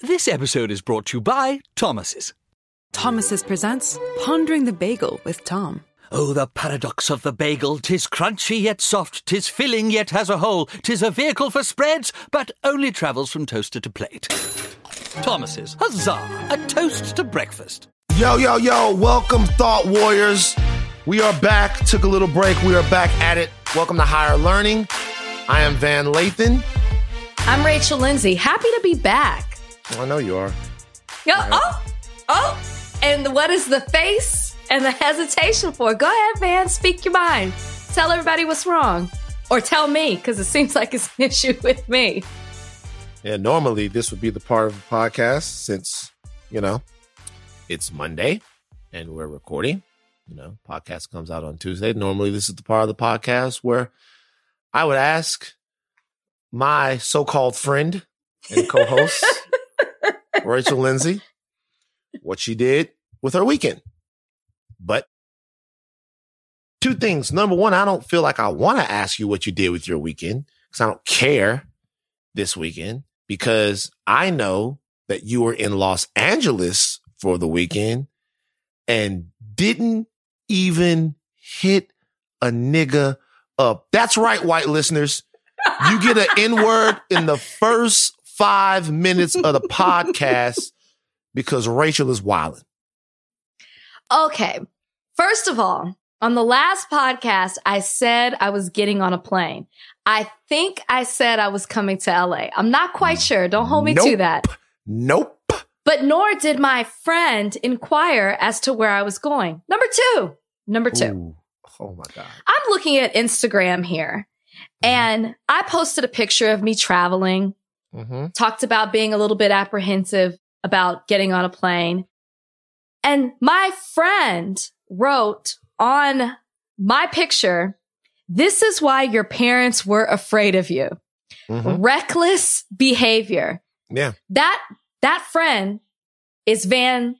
This episode is brought to you by Thomas's. Thomas's presents Pondering the Bagel with Tom. Oh, the paradox of the bagel! Tis crunchy yet soft, tis filling yet has a hole, tis a vehicle for spreads, but only travels from toaster to plate. Thomas's, huzzah! A toast to breakfast. Yo, yo, yo, welcome, Thought Warriors. We are back. Took a little break. We are back at it. Welcome to Higher Learning. I am Van Lathan. I'm Rachel Lindsay. Happy to be back. I know you are. Yo, oh, oh, and what is the face and the hesitation for? Go ahead, man, Speak your mind. Tell everybody what's wrong, or tell me because it seems like it's an issue with me. Yeah, normally this would be the part of the podcast since, you know, it's Monday and we're recording. You know, podcast comes out on Tuesday. Normally this is the part of the podcast where I would ask my so-called friend and co-host Rachel Lindsay what she did with her weekend. But two things. Number one, I don't feel like I want to ask you what you did with your weekend because I don't care this weekend because I know that you were in Los Angeles for the weekend and didn't even hit a nigga up. That's right, white listeners. You get an N word in the first five minutes of the podcast because Rachel is wilding. Okay. First of all, on the last podcast, I said I was getting on a plane. I think I said I was coming to LA. I'm not quite sure. Don't hold me nope. to that. Nope. But nor did my friend inquire as to where I was going. Number two. Number two. Ooh. Oh my God. I'm looking at Instagram here and I posted a picture of me traveling, Mm-hmm. talked about being a little bit apprehensive about getting on a plane. And my friend wrote on my picture, this is why your parents were afraid of you. Mm-hmm. Reckless behavior. Yeah. That, that friend is Van,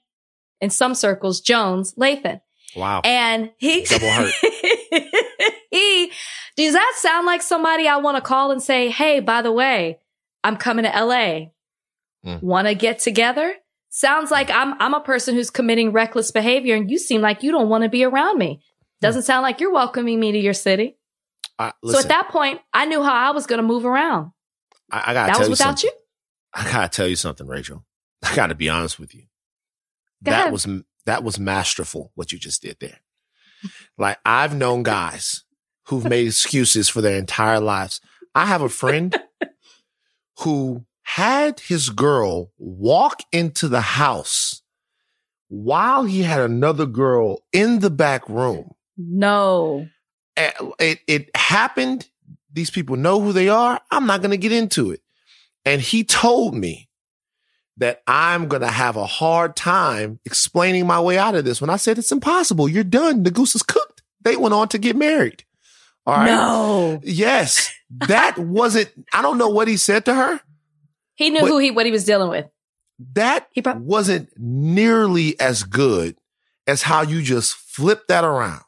in some circles, Jones Lathan. Wow. And he, Double hurt. he, does that sound like somebody I want to call and say, Hey, by the way, I'm coming to LA. Mm. Want to get together? Sounds like I'm, I'm a person who's committing reckless behavior and you seem like you don't want to be around me. Doesn't sound like you're welcoming me to your city. I, so at that point, I knew how I was going to move around. I, I gotta That tell was you without something. you. I gotta tell you something, Rachel. I gotta be honest with you. Go that ahead. was that was masterful what you just did there. Like I've known guys who've made excuses for their entire lives. I have a friend who had his girl walk into the house while he had another girl in the back room. No. It it happened. These people know who they are. I'm not going to get into it. And he told me that I'm going to have a hard time explaining my way out of this. When I said it's impossible, you're done. The goose is cooked. They went on to get married. All right. No. Yes, that wasn't. I don't know what he said to her. He knew who he, what he was dealing with. That He prob- wasn't nearly as good as how you just flipped that around.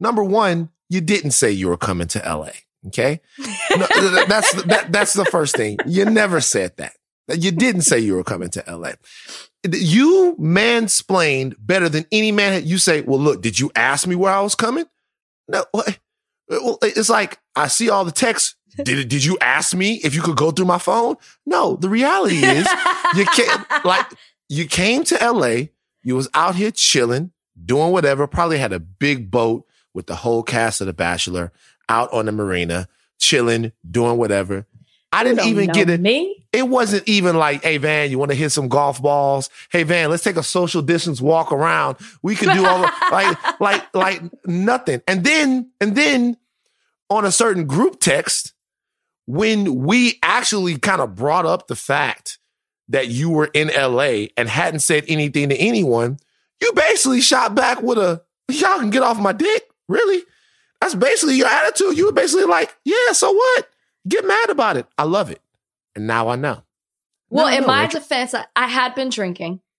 Number one, you didn't say you were coming to LA. Okay. No, th- th- that's, that, that's the first thing. You never said that. You didn't say you were coming to LA. You mansplained better than any man. You say, well, look, did you ask me where I was coming? No. what? Uh, well, it's like, I see all the texts. Did did you ask me if you could go through my phone? No, the reality is you can't like you came to LA, you was out here chilling, doing whatever, probably had a big boat with the whole cast of The Bachelor out on the marina, chilling, doing whatever. I didn't even get it. Me? It wasn't even like, hey Van, you want to hit some golf balls? Hey Van, let's take a social distance walk around. We could do all the, like like like nothing. And then and then on a certain group text, when we actually kind of brought up the fact that you were in LA and hadn't said anything to anyone, you basically shot back with a y'all can get off my dick. Really? That's basically your attitude. You were basically like, yeah, so what? Get mad about it. I love it. And now I know. Well, Now I in know, my Rachel. defense, I, I had been drinking.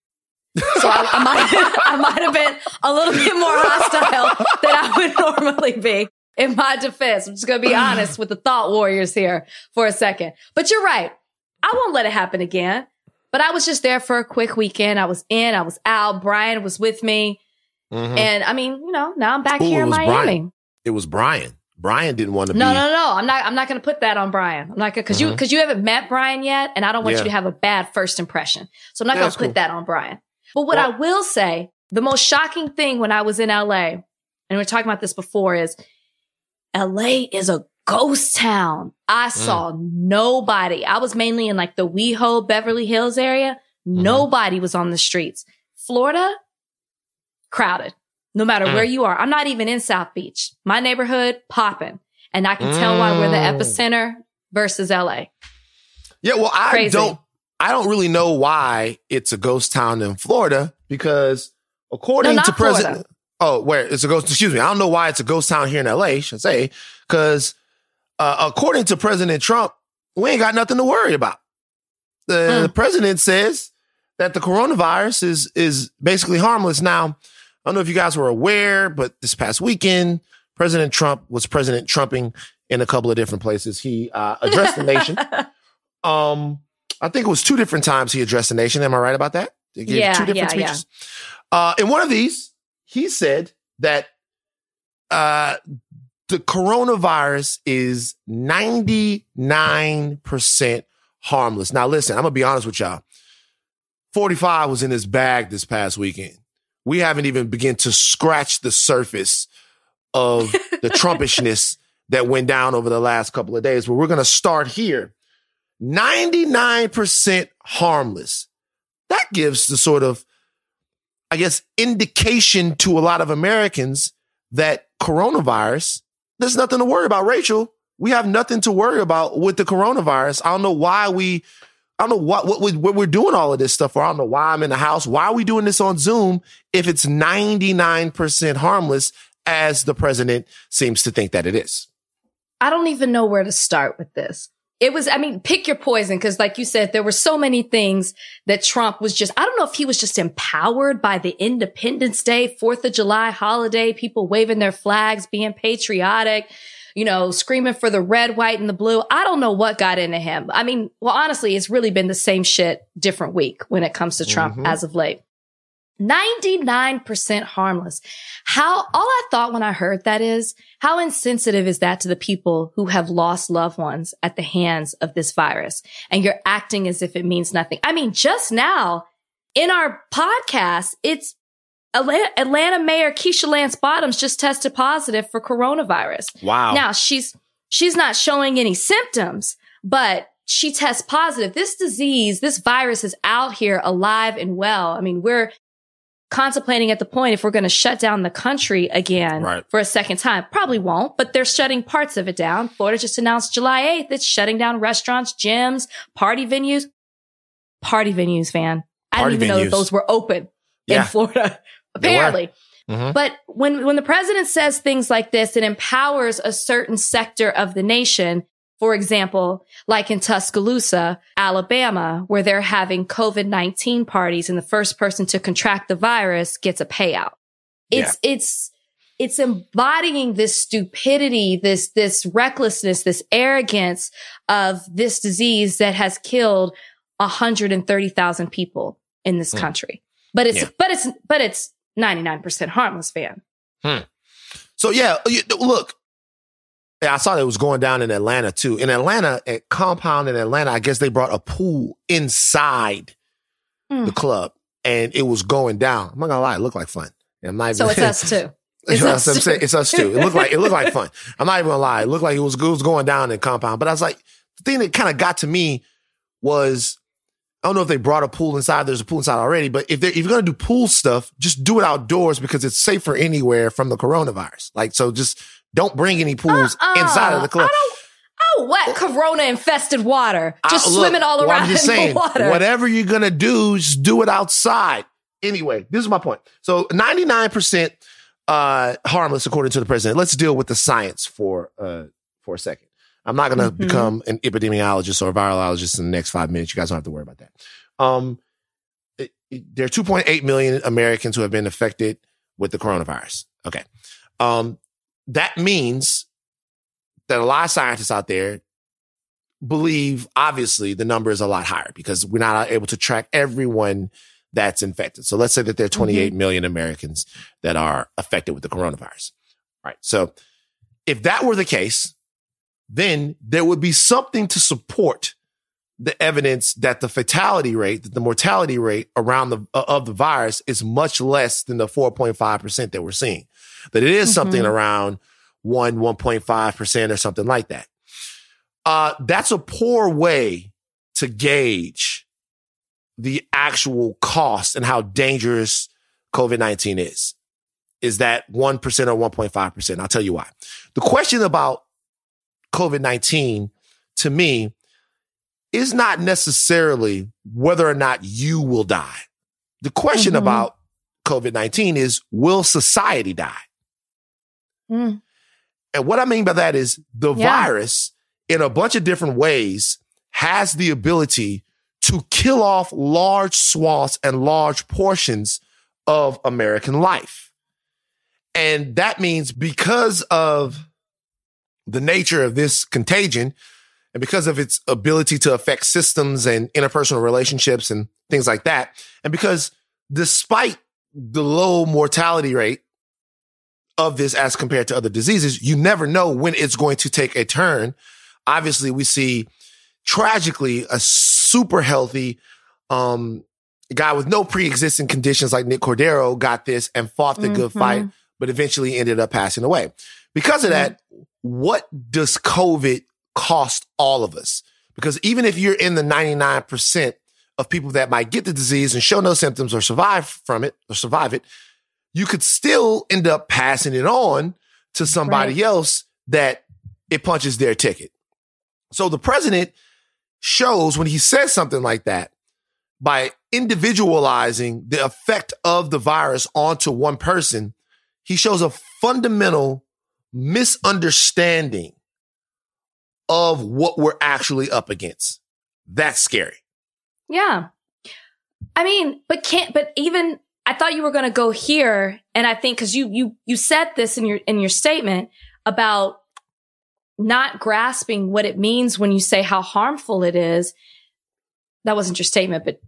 So I, I might I might have been a little bit more hostile than I would normally be. In my defense, I'm just gonna be honest with the thought warriors here for a second. But you're right. I won't let it happen again. But I was just there for a quick weekend. I was in, I was out. Brian was with me. Mhm. And I mean, you know, now I'm back Ooh, here in Miami. Brian. it was Brian. Brian didn't want to No, be. no, no. I'm not. I'm not going to put that on Brian. I'm not going because you Mhm. because you haven't met Brian yet, and I don't want Yeah. you to have a bad first impression. So I'm not Yeah, going to put cool. that on Brian. But what Well- I will say, the most shocking thing when I was in LA, and we were talking about this before, is LA is a ghost town. I Mm. saw nobody. I was mainly in like the WeHo Beverly Hills area. Mm-hmm. Nobody was on the streets. Florida, crowded. No matter Mm. where you are. I'm not even in South Beach. My neighborhood, popping. And I can tell why we're the Mm. epicenter versus LA. Yeah, well, I Crazy. don't. I don't really know why it's a ghost town in Florida because according No, to President, Florida. oh, where it's a ghost. Excuse me, I don't know why it's a ghost town here in L.A. I Should say because uh, according to President Trump, we ain't got nothing to worry about. The, Hmm. the president says that the coronavirus is is basically harmless. Now, I don't know if you guys were aware, but this past weekend, President Trump was President Trumping in a couple of different places. He uh, addressed the nation. Um, I think it was two different times he addressed the nation. Am I right about that? He gave Yeah, two different yeah, yeah. Uh, in one of these, he said that uh, the coronavirus is 99% harmless. Now, listen, I'm going to be honest with y'all. 45 was in his bag this past weekend. We haven't even begun to scratch the surface of the Trumpishness that went down over the last couple of days. But we're going to start here. 99% harmless. That gives the sort of, I guess, indication to a lot of Americans that coronavirus, there's nothing to worry about. Rachel, we have nothing to worry about with the coronavirus. I don't know why we, I don't know what, what, we, what we're doing all of this stuff for. I don't know why I'm in the house. Why are we doing this on Zoom if it's 99% harmless as the president seems to think that it is? I don't even know where to start with this. It was, I mean, pick your poison. Cause like you said, there were so many things that Trump was just, I don't know if he was just empowered by the Independence Day, Fourth of July holiday, people waving their flags, being patriotic, you know, screaming for the red, white, and the blue. I don't know what got into him. I mean, well, honestly, it's really been the same shit, different week when it comes to Trump Mhm. as of late. 99% harmless. How, all I thought when I heard that is, how insensitive is that to the people who have lost loved ones at the hands of this virus? And you're acting as if it means nothing. I mean, just now in our podcast, it's Atlanta, Atlanta Mayor Keisha Lance Bottoms just tested positive for coronavirus. Wow. Now she's, she's not showing any symptoms, but she tests positive. This disease, this virus is out here alive and well. I mean, we're contemplating at the point if we're going to shut down the country again Right. for a second time. Probably won't, but they're shutting parts of it down. Florida just announced July 8th. It's shutting down restaurants, gyms, party venues, party venues, Van. I Party didn't even know that those were open Yeah. in Florida. Apparently. Mhm. But when, when the president says things like this, it empowers a certain sector of the nation. For example, like in Tuscaloosa, Alabama, where they're having COVID-19 parties and the first person to contract the virus gets a payout. It's, it's, it's embodying this stupidity, this, this recklessness, this arrogance of this disease that has killed 130,000 people in this Hmm. country. But it's, Yeah. but it's, but it's 99% harmless, Van. So yeah, you- look, yeah, I saw that it was going down in Atlanta too. In Atlanta, at compound in Atlanta, I guess they brought a pool inside Mm. the club, and it was going down. I'm not gonna lie, it looked like fun. I'm not So even- it's us too. It's You know us I'm saying? too. It's us too. It looked like it looked like fun. I'm not even gonna lie. It looked like it was, it was going down in compound. But I was like, the thing that kind of got to me was I don't know if they brought a pool inside. There's a pool inside already, but if if you're gonna do pool stuff, just do it outdoors because it's safer anywhere from the coronavirus. Like so, just don't bring any pools Uh-uh. inside of the club. I don't, oh, what corona infested water? Just I- look, swimming all well, around I'm just in saying, the water. whatever you're gonna do, just do it outside. Anyway, this is my point. So 99% uh, harmless according to the president. Let's deal with the science for uh, for a second. I'm not gonna Mhm. become an epidemiologist or a virologist in the next five minutes. You guys don't have to worry about that. Um, it- it- there are 2.8 million Americans who have been affected with the coronavirus. Okay. Um, that means that a lot of scientists out there believe obviously the number is a lot higher because we're not able to track everyone that's infected. So let's say that there are 28 mm-hmm. million Americans that are affected with the coronavirus. All right. So if that were the case, then there would be something to support the evidence that the fatality rate, that the mortality rate around the uh, of the virus is much less than the 4.5% that we're seeing. That it is mm-hmm. something around 1 1.5% or something like that. Uh, that's a poor way to gauge the actual cost and how dangerous COVID-19 is. Is that 1% or 1.5%? I'll tell you why. The question about COVID-19 to me is not necessarily whether or not you will die. The question mm-hmm. about COVID 19 is will society die? Mm. And what I mean by that is the yeah. virus, in a bunch of different ways, has the ability to kill off large swaths and large portions of American life. And that means because of the nature of this contagion, and because of its ability to affect systems and interpersonal relationships and things like that, and because despite the low mortality rate of this as compared to other diseases, you never know when it's going to take a turn. Obviously, we see tragically a super healthy um, guy with no pre-existing conditions like Nick Cordero got this and fought the mm-hmm. good fight, but eventually ended up passing away. Because of that, what does COVID cost all of us. Because even if you're in the 99% of people that might get the disease and show no symptoms or survive from it or survive it, you could still end up passing it on to somebody right. else that it punches their ticket. So the president shows when he says something like that by individualizing the effect of the virus onto one person, he shows a fundamental misunderstanding of what we're actually up against. That's scary. Yeah. I mean, but can't, but even, I thought you were going to go here. And I think cause you, you, you said this in your, in your statement about not grasping what it means when you say how harmful it is. That wasn't your statement, but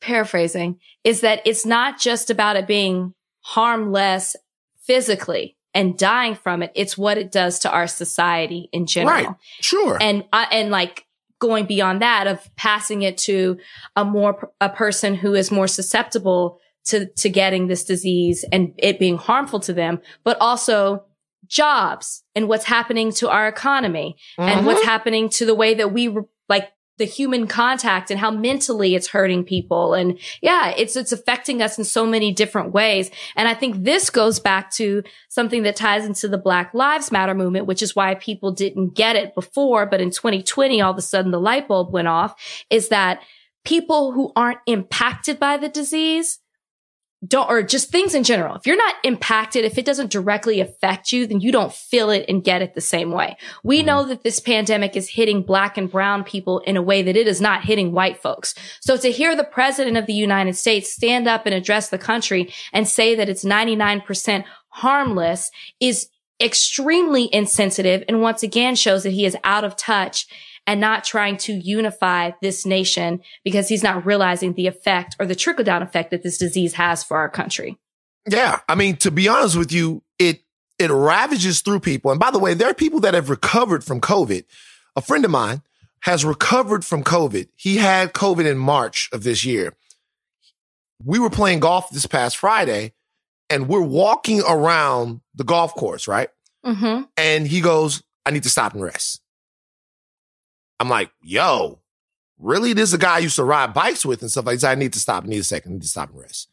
paraphrasing is that it's not just about it being harmless physically and dying from it. It's what it does to our society in general. Right. Sure. And, uh, and like going beyond that of passing it to a more, a person who is more susceptible to, to getting this disease and it being harmful to them, but also jobs and what's happening to our economy mm-hmm. and what's mm-hmm. happening to the way that we like the human contact and how mentally it's hurting people. And yeah, it's, it's affecting us in so many different ways. And I think this goes back to something that ties into the Black Lives Matter movement, which is why people didn't get it before. But in 2020, all of a sudden the light bulb went off is that people who aren't impacted by the disease don't, or just things in general. If you're not impacted, if it doesn't directly affect you, then you don't feel it and get it the same way. We mm-hmm. know that this pandemic is hitting black and brown people in a way that it is not hitting white folks. So to hear the president of the United States stand up and address the country and say that it's 99% harmless is extremely insensitive and once again shows that he is out of touch and not trying to unify this nation because he's not realizing the effect or the trickle down effect that this disease has for our country. Yeah. I mean, to be honest with you, it, it ravages through people. And by the way, there are people that have recovered from COVID. A friend of mine has recovered from COVID. He had COVID in March of this year. We were playing golf this past Friday and we're walking around the golf course, right? Mm-hmm. And he goes, I need to stop and rest. I'm like, yo, really? This is a guy I used to ride bikes with and stuff like that. I need to stop. I need a second. I need to stop and rest.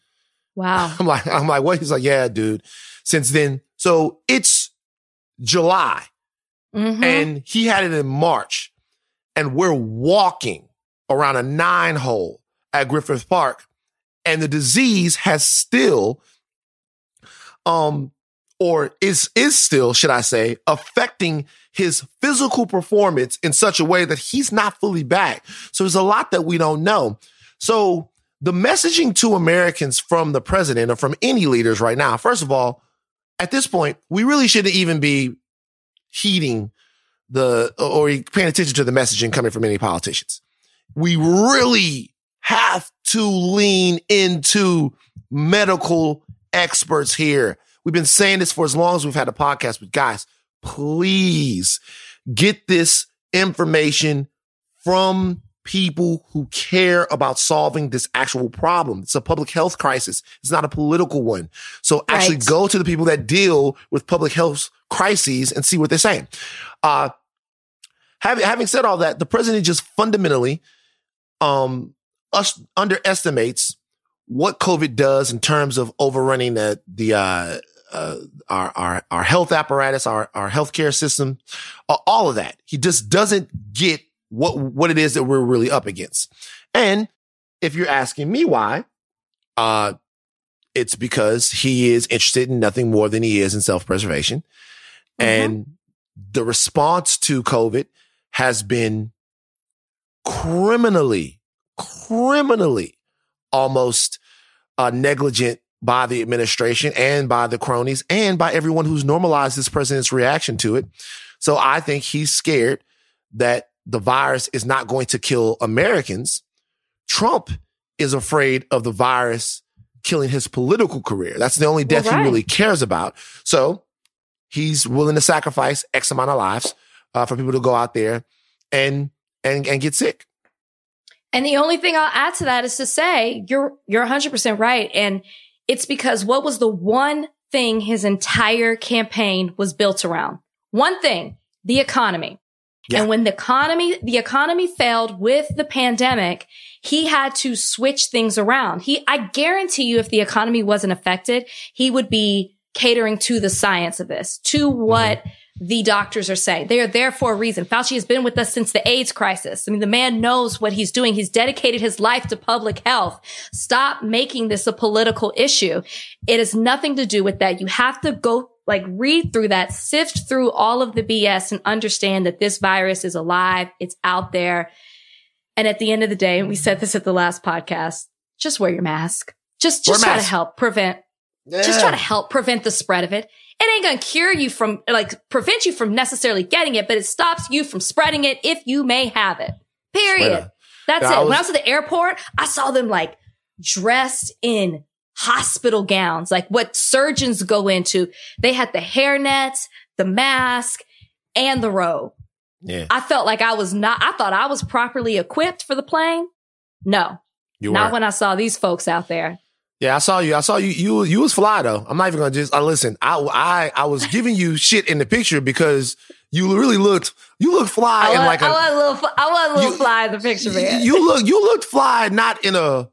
Wow. I'm like, I'm like, what? He's like, yeah, dude. Since then, so it's July mm-hmm. and he had it in March and we're walking around a nine hole at Griffith Park and the disease has still, um, or is, is still, should I say, affecting his physical performance in such a way that he's not fully back. So there's a lot that we don't know. So the messaging to Americans from the president or from any leaders right now, first of all, at this point, we really shouldn't even be heeding the or paying attention to the messaging coming from any politicians. We really have to lean into medical experts here. We've been saying this for as long as we've had a podcast, but guys, please get this information from people who care about solving this actual problem. It's a public health crisis. It's not a political one. So actually right. go to the people that deal with public health crises and see what they're saying. Uh, having, having said all that, the president just fundamentally, um, us underestimates what COVID does in terms of overrunning the, the, uh, uh, our, our, our health apparatus, our, our healthcare system, all of that. He just doesn't get what, what it is that we're really up against. And if you're asking me why, uh, it's because he is interested in nothing more than he is in self-preservation. Mm-hmm. And the response to COVID has been criminally, criminally almost uh, negligent by the administration and by the cronies and by everyone who's normalized this president's reaction to it. So I think he's scared that the virus is not going to kill Americans. Trump is afraid of the virus killing his political career. That's the only death right. he really cares about. So he's willing to sacrifice X amount of lives uh, for people to go out there and and and get sick. And the only thing I'll add to that is to say you're you're 100% right and it's because what was the one thing his entire campaign was built around? One thing, the economy. Yeah. And when the economy, the economy failed with the pandemic, he had to switch things around. He, I guarantee you, if the economy wasn't affected, he would be catering to the science of this, to what mm-hmm the doctors are saying. They are there for a reason. Fauci has been with us since the AIDS crisis. I mean, the man knows what he's doing. He's dedicated his life to public health. Stop making this a political issue. It has nothing to do with that. You have to go like read through that, sift through all of the BS and understand that this virus is alive. It's out there. And at the end of the day, and we said this at the last podcast, just wear your mask. Just, just try mask. to help prevent, yeah. just try to help prevent the spread of it it ain't going to cure you from, like, prevent you from necessarily getting it, but it stops you from spreading it if you may have it. Period. That's yeah, it. I was, when I was at the airport, I saw them like dressed in hospital gowns, like what surgeons go into. They had the hair nets, the mask, and the robe. Yeah. I felt like I was not, I thought I was properly equipped for the plane. No. You not weren't. when I saw these folks out there. Yeah, I saw you. I saw you. You you was fly though. I'm not even gonna just. I uh, listen. I I I was giving you shit in the picture because you really looked. You look fly I was, like a, I was a little. I was a little you, fly in the picture, man. You look. You looked fly, not in a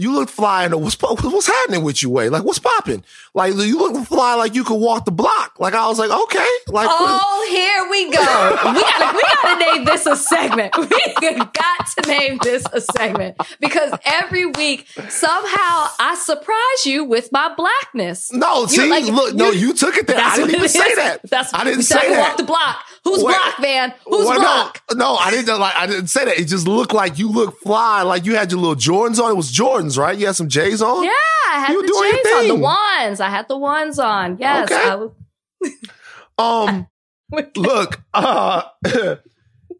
you look fly in a what's what's happening with you way like what's popping like you look fly like you could walk the block. Like I was like okay. Like oh here we go. We gotta we gotta name this a segment. We got to name this a segment. Because every week somehow I surprise you with my blackness. No see like, look no you took it there. I didn't even say that. That's I didn't say that. walk the block. Who's Wait, black, man? Who's well, black? No, no, I didn't like. I didn't say that. It just looked like you look fly, like you had your little Jordans on. It was Jordans, right? You had some J's on. Yeah, I had you the J's on. The ones. I had the ones on. Yes. Okay. um. look. Uh.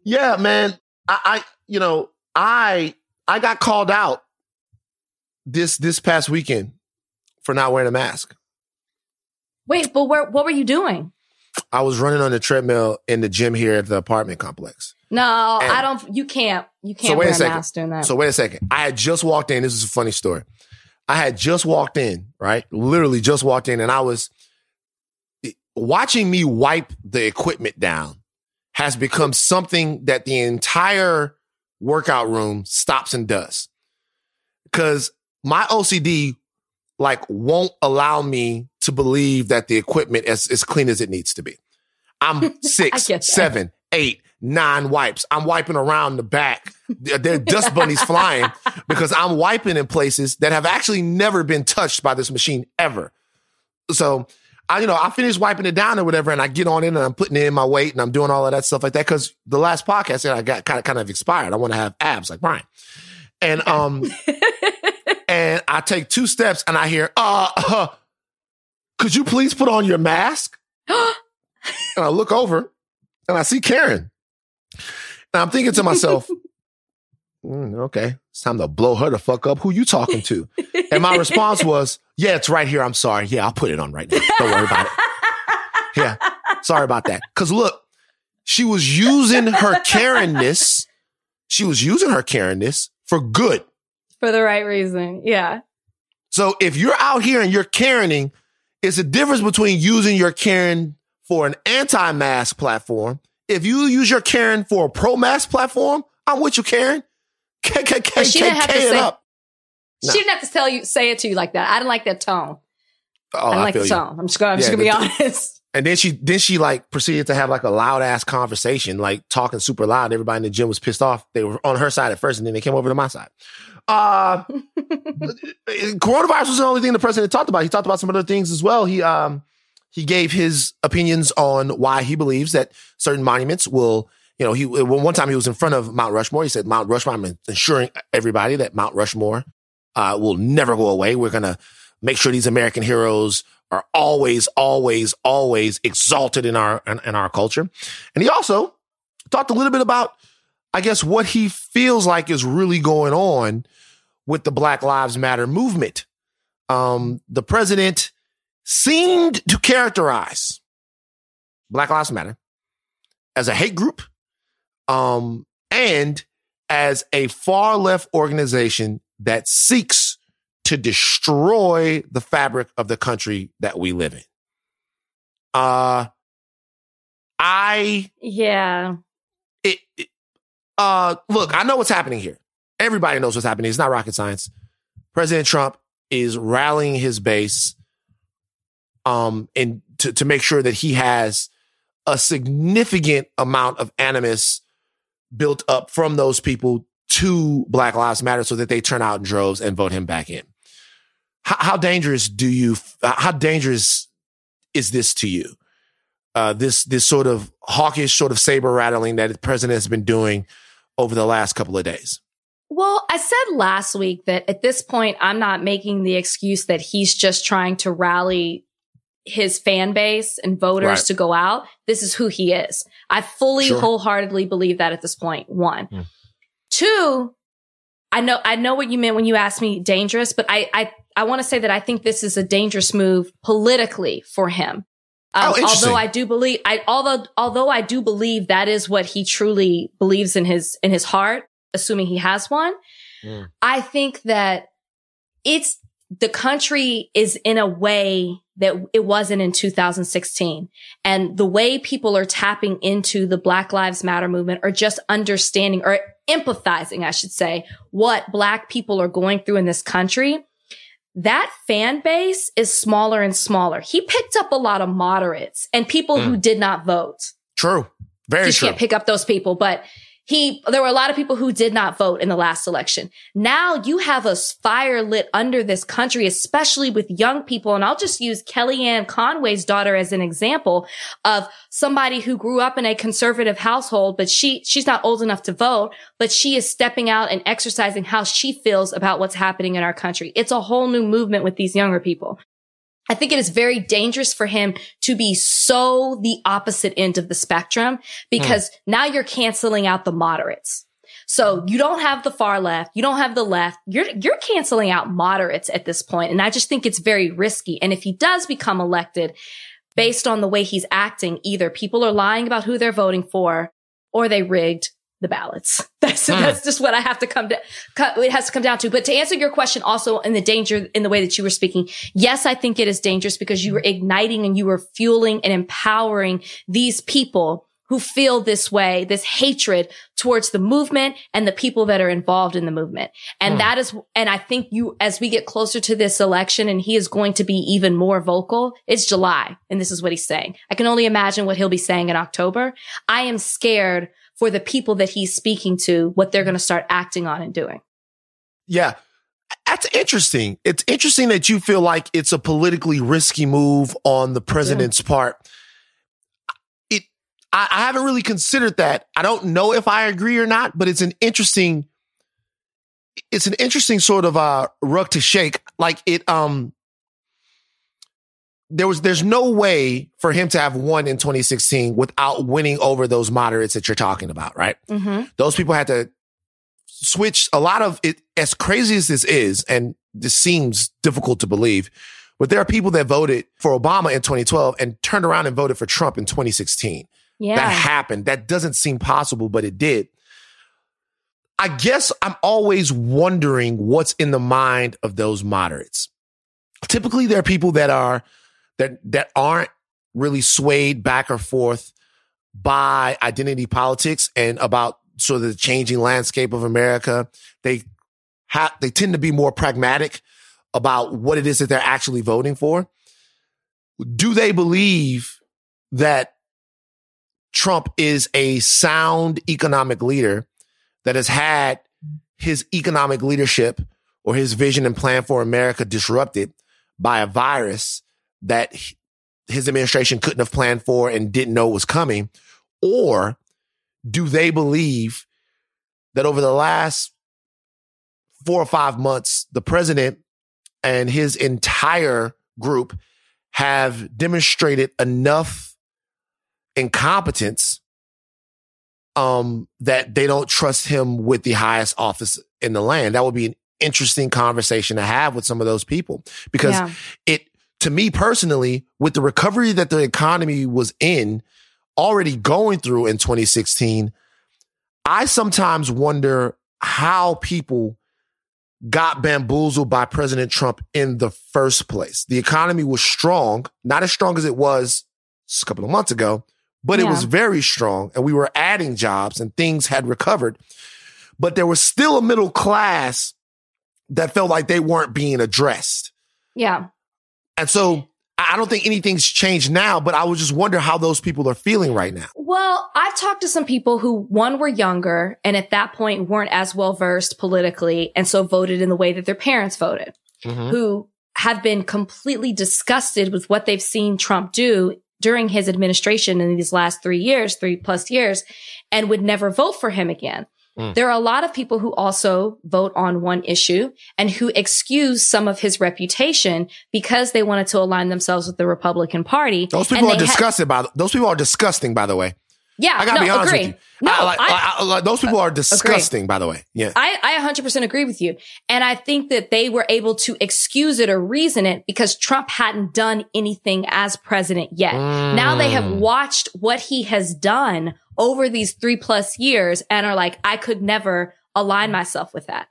yeah, man. I, I. You know. I. I got called out this this past weekend for not wearing a mask. Wait, but where, what were you doing? I was running on the treadmill in the gym here at the apartment complex. No, and I don't. You can't. You can't so wait a, second. mask doing that. So wait a second. I had just walked in. This is a funny story. I had just walked in, right? Literally just walked in, and I was watching me wipe the equipment down has become something that the entire workout room stops and does. Because my OCD like won't allow me to believe that the equipment is as clean as it needs to be. I'm six, seven, eight, nine wipes. I'm wiping around the back. There are dust bunnies flying because I'm wiping in places that have actually never been touched by this machine ever. So I, you know, I finish wiping it down or whatever, and I get on in and I'm putting in my weight and I'm doing all of that stuff like that. Cause the last podcast that I got kind of kind of expired. I want to have abs like Brian. And um and I take two steps and I hear, uh, uh could you please put on your mask? and I look over and I see Karen. And I'm thinking to myself, mm, okay, it's time to blow her the fuck up. Who you talking to? And my response was, yeah, it's right here. I'm sorry. Yeah, I'll put it on right now. Don't worry about it. Yeah, sorry about that. Cause look, she was using her Karenness. She was using her Karenness for good. For the right reason. Yeah. So if you're out here and you're Karening, it's a difference between using your Karen for an anti-mask platform. If you use your Karen for a pro-mask platform, I'm with you, Karen. KKK, she didn't have to it say, up. She didn't have to tell you, say it to you like that. I didn't like that tone. Oh, I didn't like the tone. I'm just gonna, I'm just gonna be honest. And then she, then she like proceeded to have like a loud ass conversation, like talking super loud. Everybody in the gym was pissed off. They were on her side at first, and then they came over to my side. Uh, coronavirus was the only thing the president talked about. He talked about some other things as well. He, um, he gave his opinions on why he believes that certain monuments will, you know, he, one time he was in front of Mount Rushmore. He said, Mount Rushmore, I'm ensuring everybody that Mount Rushmore, uh, will never go away. We're going to make sure these American heroes are always, always, always exalted in our, in, in our culture. And he also talked a little bit about, I guess, what he feels like is really going on with the Black Lives Matter movement. Um, the president seemed to characterize Black Lives Matter as a hate group, um, and as a far left organization that seeks to destroy the fabric of the country that we live in. Uh, I Yeah. it, it- uh look, I know what's happening here. Everybody knows what's happening. It's not rocket science. President Trump is rallying his base um and to, to make sure that he has a significant amount of animus built up from those people to Black Lives Matter so that they turn out in droves and vote him back in. How, how dangerous do you how dangerous is this to you? uh, this this sort of hawkish sort of saber rattling that the president has been doing over the last couple of days. Well, I said last week that at this point, I'm not making the excuse that he's just trying to rally his fan base and voters Right. to go out. This is who he is. I fully, Sure. wholeheartedly believe that at this point. One. Hmm. Two, I know, I know what you meant when you asked me dangerous, but I, I, I want to say that I think this is a dangerous move politically for him. Um, Oh, although I do believe, I, although, although I do believe that is what he truly believes in his, in his heart, assuming he has one. Mm. I think that it's the country is in a way that it wasn't in 2016. And the way people are tapping into the Black Lives Matter movement or just understanding or empathizing, I should say, what black people are going through in this country. That fan base is smaller and smaller. He picked up a lot of moderates and people who mm. did not vote True, very true. can't pick up those people. But he, there were a lot of people who did not vote in the last election. Now you have a fire lit under this country, especially with young people. And I'll just use Kellyanne Conway's daughter as an example of somebody who grew up in a conservative household, but she, she's not old enough to vote, but she is stepping out and exercising how she feels about what's happening in our country. It's a whole new movement with these younger people. I think it is very dangerous for him to be so the opposite end of the spectrum because now you're canceling out the moderates. So you don't have the far left. You don't have the left. You're, you're canceling out moderates at this point. And I just think it's very risky. And if he does become elected based on the way he's acting, either people are lying about who they're voting for or they rigged the ballots. That's, Hmm. that's just what I have to come to, it has to come down to. But to answer your question also in the danger, in the way that you were speaking, yes, I think it is dangerous because you were igniting and you were fueling and empowering these people who feel this way, this hatred towards the movement and the people that are involved in the movement. And Hmm. that is, and I think you, as we get closer to this election and he is going to be even more vocal, it's July. And this is what he's saying. I can only imagine what he'll be saying in October. I am scared for the people that he's speaking to, what they're going to start acting on and doing. Yeah. That's interesting. It's interesting that you feel like it's a politically risky move on the president's part. It, I, I haven't really considered that. I don't know if I agree or not, but it's an interesting, it's an interesting sort of uh rug to shake. Like it, um, there was there's no way for him to have won in 2016 without winning over those moderates that you're talking about, right? Mm-hmm. Those people had to switch a lot of it as crazy as this is, and this seems difficult to believe, but there are people that voted for Obama in 2012 and turned around and voted for Trump in 2016. Yeah. That happened. That doesn't seem possible, but it did. I guess I'm always wondering what's in the mind of those moderates. Typically, there are people that are that that aren't really swayed back or forth by identity politics and about sort of the changing landscape of America. They they tend to be more pragmatic about what it is that they're actually voting for. Do they believe that Trump is a sound economic leader that has had his economic leadership or his vision and plan for America disrupted by a virus that his administration couldn't have planned for and didn't know was coming? Or do they believe that over the last four or five months, the president and his entire group have demonstrated enough incompetence um, that they don't trust him with the highest office in the land. That would be an interesting conversation to have with some of those people because Yeah. it, to me personally, with the recovery that the economy was in, already going through in 2016, I sometimes wonder how people got bamboozled by President Trump in the first place. The economy was strong, not as strong as it was a couple of months ago, but it was very strong and we were adding jobs and things had recovered. But there was still a middle class that felt like they weren't being addressed. Yeah. And so I don't think anything's changed now, but I would just wonder how those people are feeling right now. Well, I've talked to some people who, one, were younger and at that point weren't as well versed politically and so voted in the way that their parents voted, mm-hmm. who have been completely disgusted with what they've seen Trump do during his administration in these last three years, three plus years, and would never vote for him again. Mm. There are a lot of people who also vote on one issue and who excuse some of his reputation because they wanted to align themselves with the Republican Party. Those people are they ha- disgusted by those people are disgusting, by the way. Yeah, I gotta no, be honest agree. with you. No, I, like, I- I- like, those people are disgusting, by the way. Yeah. I, I 100% agree with you. And I think that they were able to excuse it or reason it because Trump hadn't done anything as president yet. Now they have Mm. watched what he has done over these three plus years and are like, I could never align myself with that.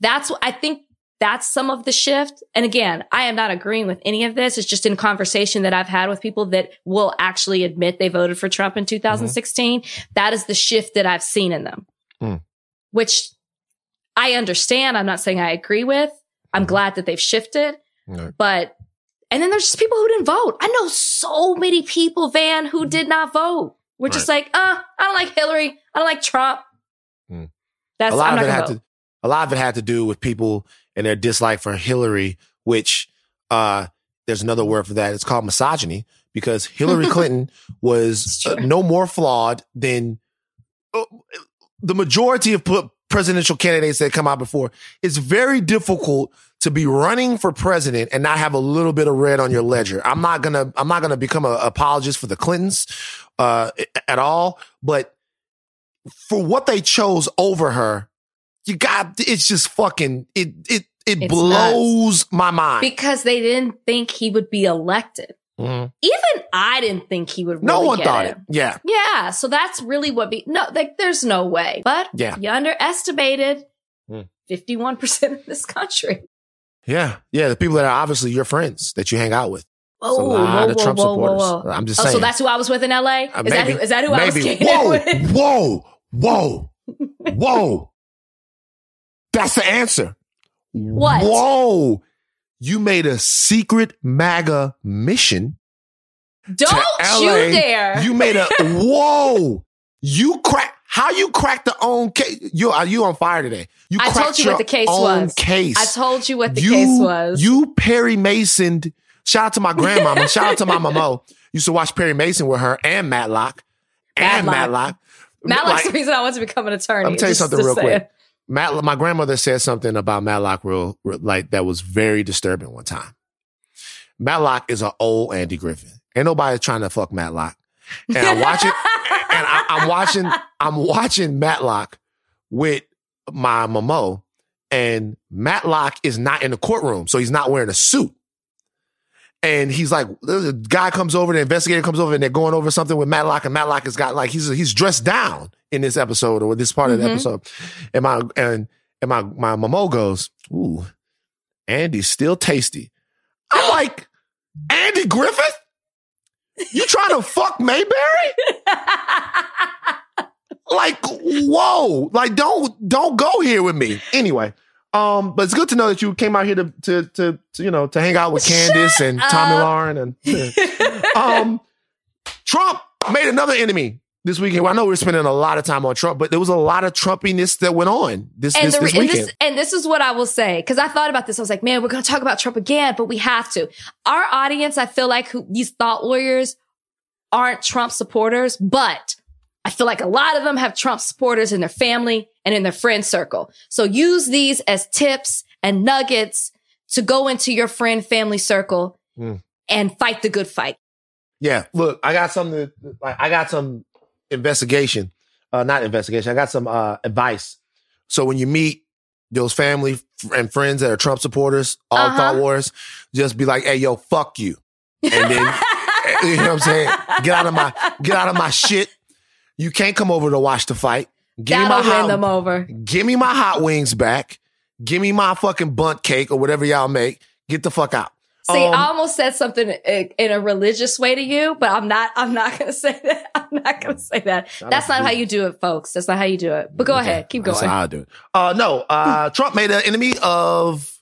That's, what I think that's some of the shift. And again, I am not agreeing with any of this. It's just in conversation that I've had with people that will actually admit they voted for Trump in 2016. That is the shift that I've seen in them, Hmm. which I understand. I'm not saying I agree with. I'm glad that they've shifted, Right. but, and then there's just people who didn't vote. I know so many people, Van, who did not vote. We're just like, uh, I don't like Hillary. I don't like Trump. Hmm. That's, a lot I'm of it had vote. to a lot of it had to do with people and their dislike for Hillary, which uh there's another word for that. It's called misogyny because Hillary Clinton was uh, no more flawed than uh, the majority of presidential candidates that come out before. It's very difficult to be running for president and not have a little bit of red on your ledger. I'm not gonna I'm not gonna become an apologist for the Clintons uh, at all, but for what they chose over her, you got it's just fucking it it it It's blows my mind. because they didn't think he would be elected. Mhm. Even I didn't think he would. Really No one thought it. it. Yeah. Yeah, so that's really what be no, like there's no way. But Yeah. you underestimated Hmm. fifty-one percent of this country. Yeah. Yeah. The people that are obviously your friends that you hang out with. Oh, a lot whoa, of Trump whoa, supporters. whoa. I'm just Oh, saying. so that's who I was with in LA? Uh, Is that who, is that who I was maybe. whoa, whoa, whoa, whoa. That's the answer. What? Whoa. You made a secret MAGA mission. Don't you dare. You made a whoa. You crack how you cracked the own case. You are you on fire today? You I told you what the case was. Case. I told you what the you, case was. You Perry Masoned. Shout out to my grandmama. shout out to my mama. Used to watch Perry Mason with her and Matlock. And Matlock. Matlock. Matlock's Like, the reason I want to become an attorney. Let me tell you something real saying. quick. Matt, my grandmother said something about Matlock real, real like that was very disturbing one time. Matlock is an old Andy Griffith. Ain't nobody trying to fuck Matlock. And I'm watching, and I, I'm watching, I'm watching Matlock with my Momo, and Matlock is not in the courtroom, so he's not wearing a suit. And he's like, the guy comes over, the investigator comes over, and they're going over something with Matlock, and Matlock has got like he's he's dressed down in this episode or this part of the Mhm. episode. And my and and my my Momo goes, ooh, Andy's still tasty. I'm like, Andy Griffith? You trying to fuck Mayberry? Like, whoa. Like, don't don't go here with me. Anyway. Um, but it's good to know that you came out here to to to, to you know to hang out with Candace and Tommy up. Lauren and um Trump made another enemy this weekend. Well, I know we're spending a lot of time on Trump, but there was a lot of Trumpiness that went on this and, this, the, this and, weekend. this, and this is what I will say because I thought about this. I was like, man, we're going to talk about Trump again, but we have to. Our audience, I feel like who, these thought warriors aren't Trump supporters, but I feel like a lot of them have Trump supporters in their family and in their friend circle. So use these as tips and nuggets to go into your friend family circle Mm. and fight the good fight. Yeah, look, I got something. Like, I got some investigation, uh, not investigation. I got some uh, advice. So when you meet those family and friends that are Trump supporters, all Uh-huh. thought wars, just be like, "Hey, yo, fuck you," and then you know what I'm saying. Get out of my get out of my shit. You can't come over to watch the fight. Give me my That'll win hot, them over. give me my hot wings back. Give me my fucking bunt cake or whatever y'all make. Get the fuck out. See, Um, I almost said something in a religious way to you, but I'm not. I'm not going to say that. I'm not going to say that. That's not how you do it, folks. That's not how you do it. But go Okay. ahead, keep going. That's how I do it. Uh, no, uh, Trump made an enemy of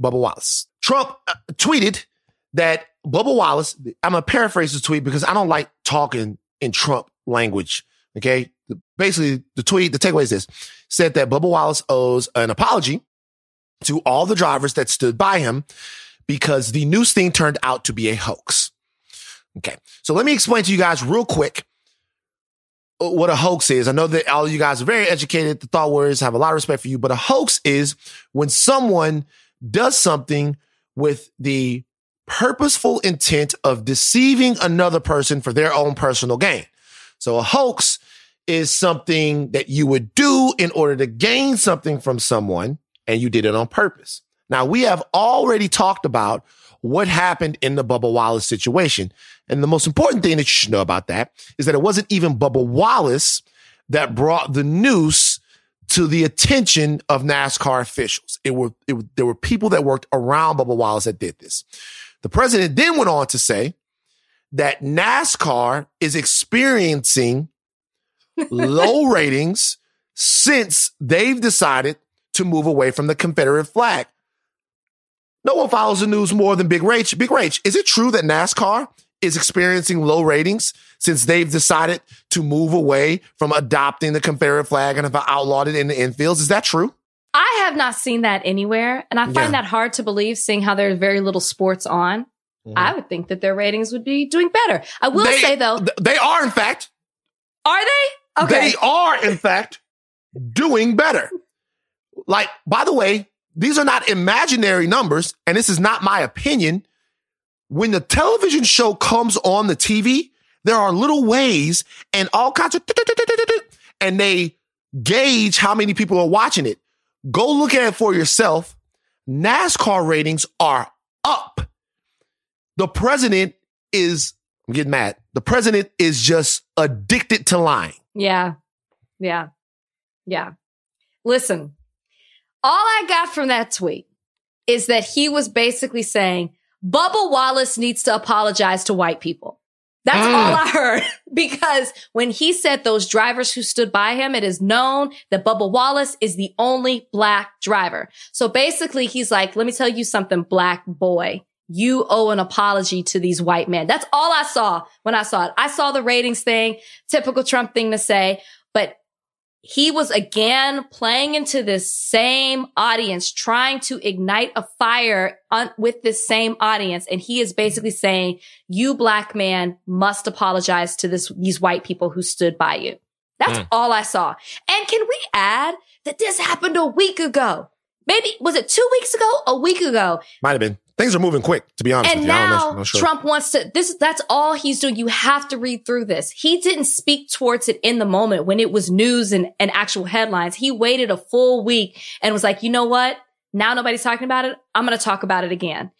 Bubba Wallace. Trump uh, tweeted that Bubba Wallace, I'm to paraphrase the tweet because I don't like talking in Trump language. Okay. Basically, the tweet, the takeaway is this said that Bubba Wallace owes an apology to all the drivers that stood by him because the news thing turned out to be a hoax. Okay. So let me explain to you guys real quick uh, what a hoax is. I know that all you guys are very educated. The thought warriors have a lot of respect for you, but a hoax is when someone does something with the purposeful intent of deceiving another person for their own personal gain. So a hoax is something that you would do in order to gain something from someone and you did it on purpose. Now we have already talked about what happened in the Bubba Wallace situation. And the most important thing that you should know about that is that it wasn't even Bubba Wallace that brought the noose to the attention of NASCAR officials. It were, it, there were people that worked around Bubba Wallace that did this. The president then went on to say that NASCAR is experiencing low ratings since they've decided to move away from the Confederate flag. No one follows the news more than Big Rach. Big Rach, is it true that NASCAR is experiencing low ratings since they've decided to move away from adopting the Confederate flag and have outlawed it in the infields? Is that true? I have not seen that anywhere, and I find Yeah. that hard to believe, seeing how there's very little sports on. Mhm. I would think that their ratings would be doing better. I will They- say though, th- they are in fact, are they? Okay. they are in fact doing better. Like, by the way, these are not imaginary numbers, and this is not my opinion. When the television show comes on the TV, there are little ways and all kinds of, and they gauge how many people are watching it. Go look at it for yourself. NASCAR ratings are up. The president is, I'm getting mad. The president is just addicted to lying. Yeah. Yeah. Yeah. Listen, all I got from that tweet is that he was basically saying Bubba Wallace needs to apologize to white people. That's Mm. all I heard because when he said those drivers who stood by him, it is known that Bubba Wallace is the only black driver. So basically he's like, let me tell you something, black boy. You owe an apology to these white men. That's all I saw when I saw it. I saw the ratings thing, typical Trump thing to say, but he was again playing into this same audience, trying to ignite a fire on, with this same audience. And he is basically saying, you black man must apologize to this, these white people who stood by you. That's Mm. all I saw. And can we add that this happened a week ago? Maybe, was it two weeks ago? A week ago? Might have been things are moving quick. To be honest, and with you. I don't know- now I'm not sure. Trump wants to. This that's all he's doing. You have to read through this. He didn't speak towards it in the moment when it was news and, and actual headlines. He waited a full week and was like, you know what? Now nobody's talking about it. I'm going to talk about it again,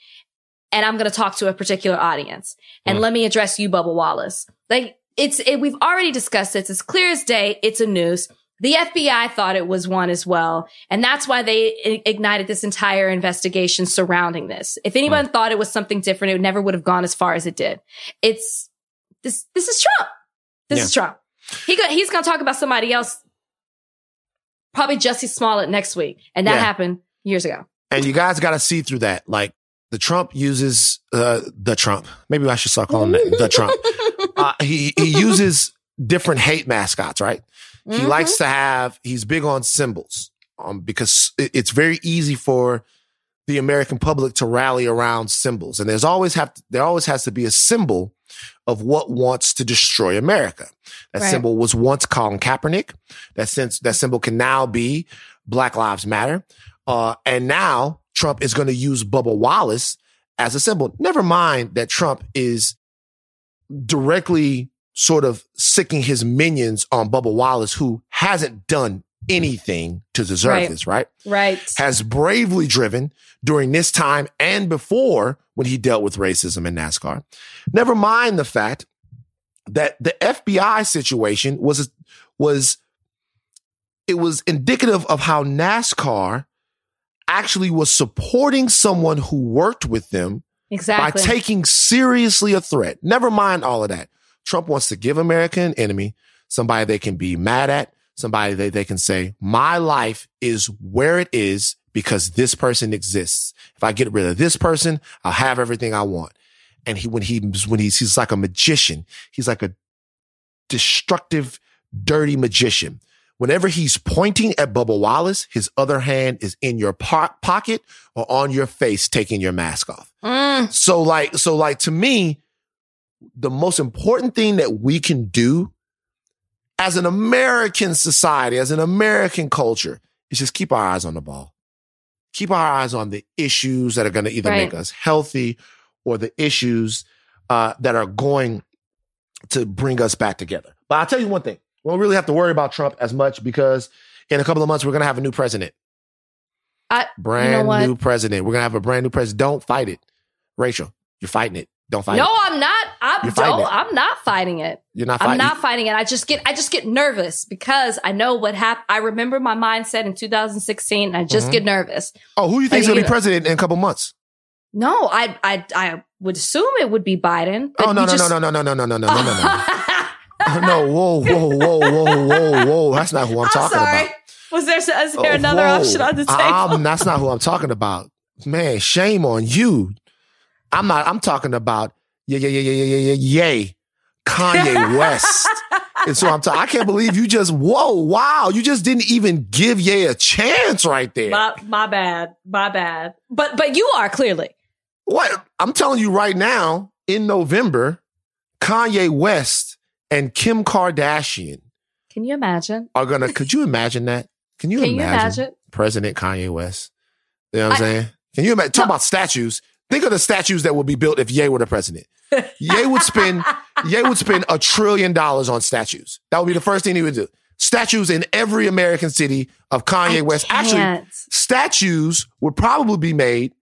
and I'm going to talk to a particular audience. And Mm. let me address you, Bubba Wallace. Like it's it, we've already discussed this. It's clear as day. It's a news. The FBI thought it was one as well. And that's why they i- ignited this entire investigation surrounding this. If anyone thought it was something different, it never would have gone as far as it did. It's this, this is Trump. This Yeah. is Trump. He go, he's going to talk about somebody else, probably Jussie Smollett next week. And that Yeah. happened years ago. and you guys got to see through that. Like the Trump uses uh, the Trump. Maybe I should start calling it the Trump. Uh, he he uses different hate mascots, right? He Mhm. likes to have. He's big on symbols, um, because it's very easy for the American public to rally around symbols, and there's always have there always has to be a symbol of what wants to destroy America. That Right. symbol was once Colin Kaepernick. That sense that symbol can now be Black Lives Matter. Uh, and now Trump is going to use Bubba Wallace as a symbol. Never mind that Trump is directly sort of sicking his minions on Bubba Wallace, who hasn't done anything to deserve Right. this, right? Right. Has bravely driven during this time and before when he dealt with racism in NASCAR. Never mind the fact that the FBI situation was was it was indicative of how NASCAR actually was supporting someone who worked with them Exactly. by taking seriously a threat. Never mind all of that. Trump wants to give America an enemy, somebody they can be mad at, somebody that they can say, my life is where it is because this person exists. If I get rid of this person, I'll have everything I want. And he, when he, when he's, he's like a magician, he's like a destructive, dirty magician. Whenever he's pointing at Bubba Wallace, his other hand is in your po- pocket or on your face, taking your mask off. Mm. So like, so like to me, the most important thing that we can do as an American society, as an American culture, is just keep our eyes on the ball. Keep our eyes on the issues that are going to either Right. make us healthy or the issues uh, that are going to bring us back together. But I'll tell you one thing. We don't really have to worry about Trump as much because in a couple of months, we're going to have a new president. I- brand what? new president. We're going to have a brand new president. Don't fight it. Rachel, you're fighting it. Don't fight No, it. No, I'm not. I'm don't. I'm not fighting it. You're not fighting I'm not fighting it. I just get I just get nervous because I know what happened. I remember my mindset in 2016 and I just Mhm. get nervous. Oh, who do you think is going to be president in a couple months? No, I I I would assume it would be Biden. Oh, no, no, just- no, no, no, no, no, no, no, no, no, no. Oh, no, whoa, whoa, whoa, whoa, whoa, whoa. That's not who I'm, I'm talking sorry. about. Was there is there Oh, another whoa. option on the table? Um, that's not who I'm talking about. Man, shame on you. I'm not, I'm talking about, yeah, yeah, yeah, yeah, yeah, yeah, yeah, yay. Kanye West. And so I'm talking, I can't believe you just, whoa, wow. You just didn't even give Ye a chance right there. my my bad. My bad. But but you are clearly. What? I'm telling you right now, in November, Kanye West and Kim Kardashian Can you imagine? are gonna. Could you imagine that? Can you, Can you imagine, imagine? President Kanye West? You know what I'm I- saying? Can you imagine? Talk No. about statues. Think of the statues that would be built if Ye were the president. Ye would spend Ye would spend a trillion dollars on statues. That would be the first thing he would do. Statues in every American city of Kanye I West. Actually, can't. statues would probably be made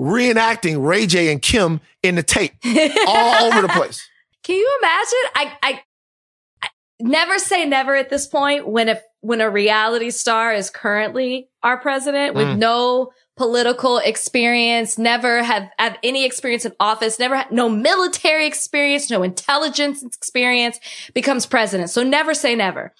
reenacting Ray J and Kim in the tape all over the place. Can you imagine? I, I, I never say never at this point when a when a reality star is currently our president with Mm. no political experience, never have have any experience in office, never had no military experience, no intelligence experience, becomes president. So never say never.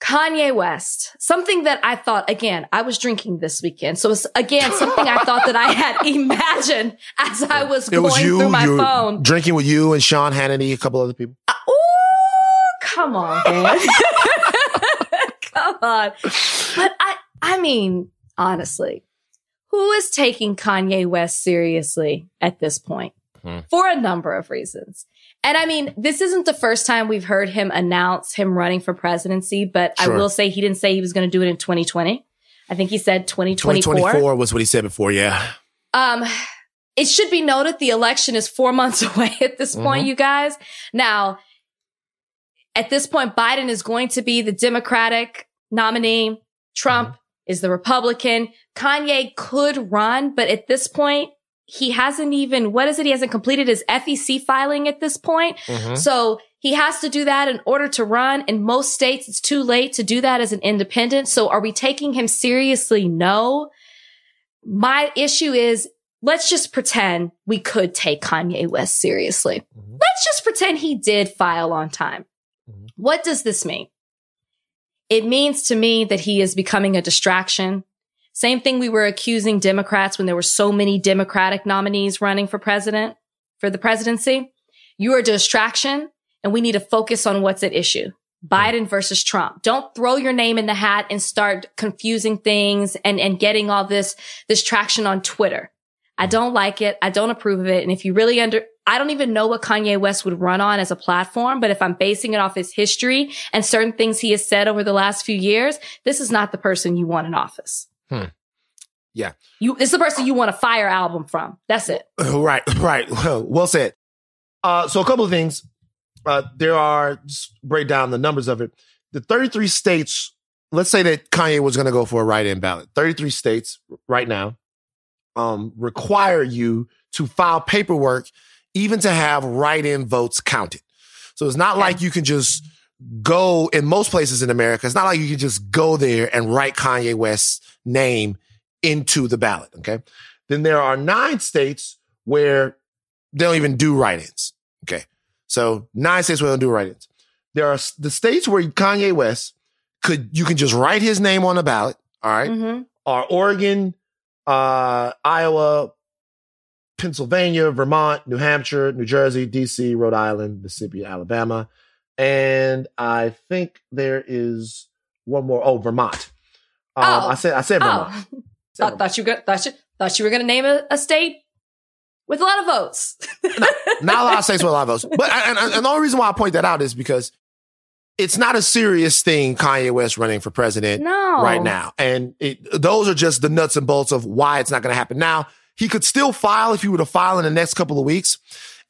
Kanye West, something that I thought, again, I was drinking this weekend. So it's again, something I thought that I had imagined as I was It going was you, through my phone. drinking with you and Sean Hannity, a couple other people. Oh, come on, man. come on. But I, I mean, honestly, who is taking Kanye West seriously at this point? Hmm. For a number of reasons. And I mean, this isn't the first time we've heard him announce him running for presidency, but I will say he didn't say he was going to do it in 2020. I think he said 2024. 2024 was what he said before. Yeah. Um, it should be noted the election is four months away at this point, Mhm. you guys. Now, at this point, Biden is going to be the Democratic nominee. Trump is the Republican. Kanye could run, but at this point, he hasn't even, what is it? He hasn't completed his FEC filing at this point. Mhm. So he has to do that in order to run. In most states, it's too late to do that as an independent. So are we taking him seriously? No. My issue is let's just pretend we could take Kanye West seriously. Mhm. Let's just pretend he did file on time. Mhm. What does this mean? It means to me that he is becoming a distraction. Same thing we were accusing Democrats when there were so many Democratic nominees running for president, for the presidency. You are a distraction and we need to focus on what's at issue. Biden versus Trump. Don't throw your name in the hat and start confusing things and, and getting all this, this traction on Twitter. I don't like it. I don't approve of it. And if you really under, I don't even know what Kanye West would run on as a platform, but if I'm basing it off his history and certain things he has said over the last few years, this is not the person you want in office. Hmm. Yeah. You, it's the person you want a fire album from. That's it. Right, right. Well, well said. Uh, so a couple of things. Uh, there are just break down the numbers of it. The 33 states. Let's say that Kanye was going to go for a write-in ballot. 33 states right now um, require you to file paperwork, even to have write-in votes counted. So it's not like you can just go in most places in America. It's not like you can just go there and write Kanye West's name into the ballot. Okay. Then there are nine states where they don't even do write-ins. Okay. So nine states where they don't do write-ins. There are the states where Kanye West could, you can just write his name on the ballot. All right. Mhm. Are Oregon, uh, Iowa, Pennsylvania, Vermont, New Hampshire, New Jersey, DC, Rhode Island, Mississippi, Alabama. And I think there is one more. Oh, Vermont. Um, Oh. I said, I said Vermont. Oh, Said thought, thought you were, thought you, thought you were going to name a, a state with a lot of votes. not a lot of states with a lot of votes. But and, and, and the only reason why I point that out is because it's not a serious thing. Kanye West running for president no. right now, and it, those are just the nuts and bolts of why it's not going to happen. Now he could still file if he were to file in the next couple of weeks,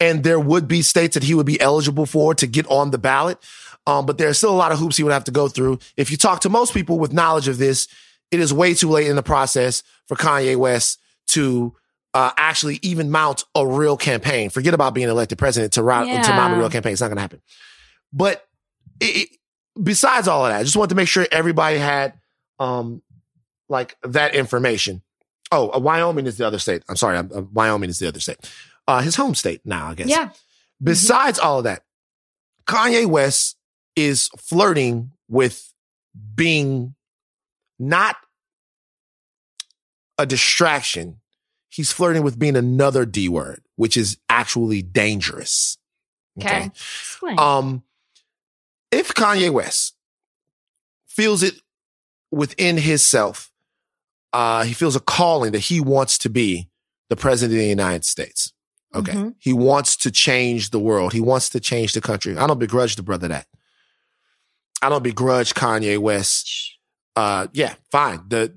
and there would be states that he would be eligible for to get on the ballot. Um, but there's still a lot of hoops he would have to go through. If you talk to most people with knowledge of this, it is way too late in the process for Kanye West to uh, actually even mount a real campaign. Forget about being elected president to, route, to mount a real campaign. It's not going to happen. But it, it- besides all of that, I just wanted to make sure everybody had um, like that information. Oh, uh, Wyoming is the other state. I'm sorry, uh, Wyoming is the other state. Uh, his home state now, I guess. Yeah. Besides all of that, Kanye West is flirting with being not a distraction. He's flirting with being another D word, which is actually dangerous. Okay. Explain. Um, if Kanye West feels it within himself, uh, he feels a calling that he wants to be the president of the United States. Okay. Mhm. He wants to change the world. He wants to change the country. I don't begrudge the brother that. I don't begrudge Kanye West. Uh, yeah, fine. The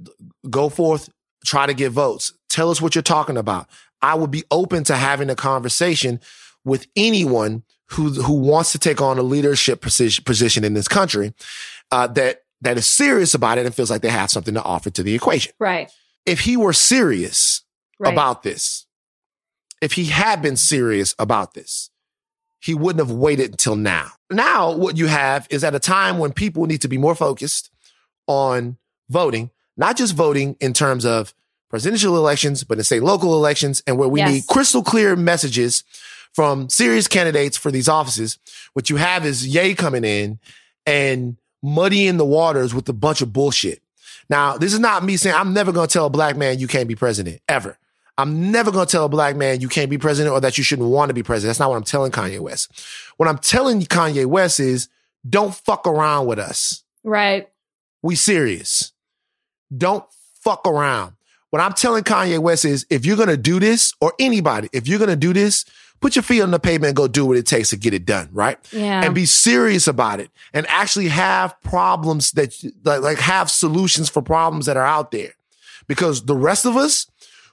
go forth, try to get votes. Tell us what you're talking about. I would be open to having a conversation with anyone who who wants to take on a leadership position, position in this country uh, that that is serious about it and feels like they have something to offer to the equation. right. If he were serious Right. about this, if he had been serious about this, he wouldn't have waited until now. Now, what you have is at a time when people need to be more focused on voting, not just voting in terms of presidential elections, but in state local elections, and where we Yes. need crystal clear messages from serious candidates for these offices. What you have is Ye coming in and muddying the waters with a bunch of bullshit. Now, this is not me saying I'm never going to tell a black man you can't be president ever. I'm never going to tell a black man you can't be president or that you shouldn't want to be president. That's not what I'm telling Kanye West. What I'm telling Kanye West is don't fuck around with us. Right. We serious. Don't fuck around. What I'm telling Kanye West is if you're going to do this or anybody, if you're going to do this, put your feet on the pavement and go do what it takes to get it done. Right Yeah. and be serious about it and actually have problems that like, like have solutions for problems that are out there because the rest of us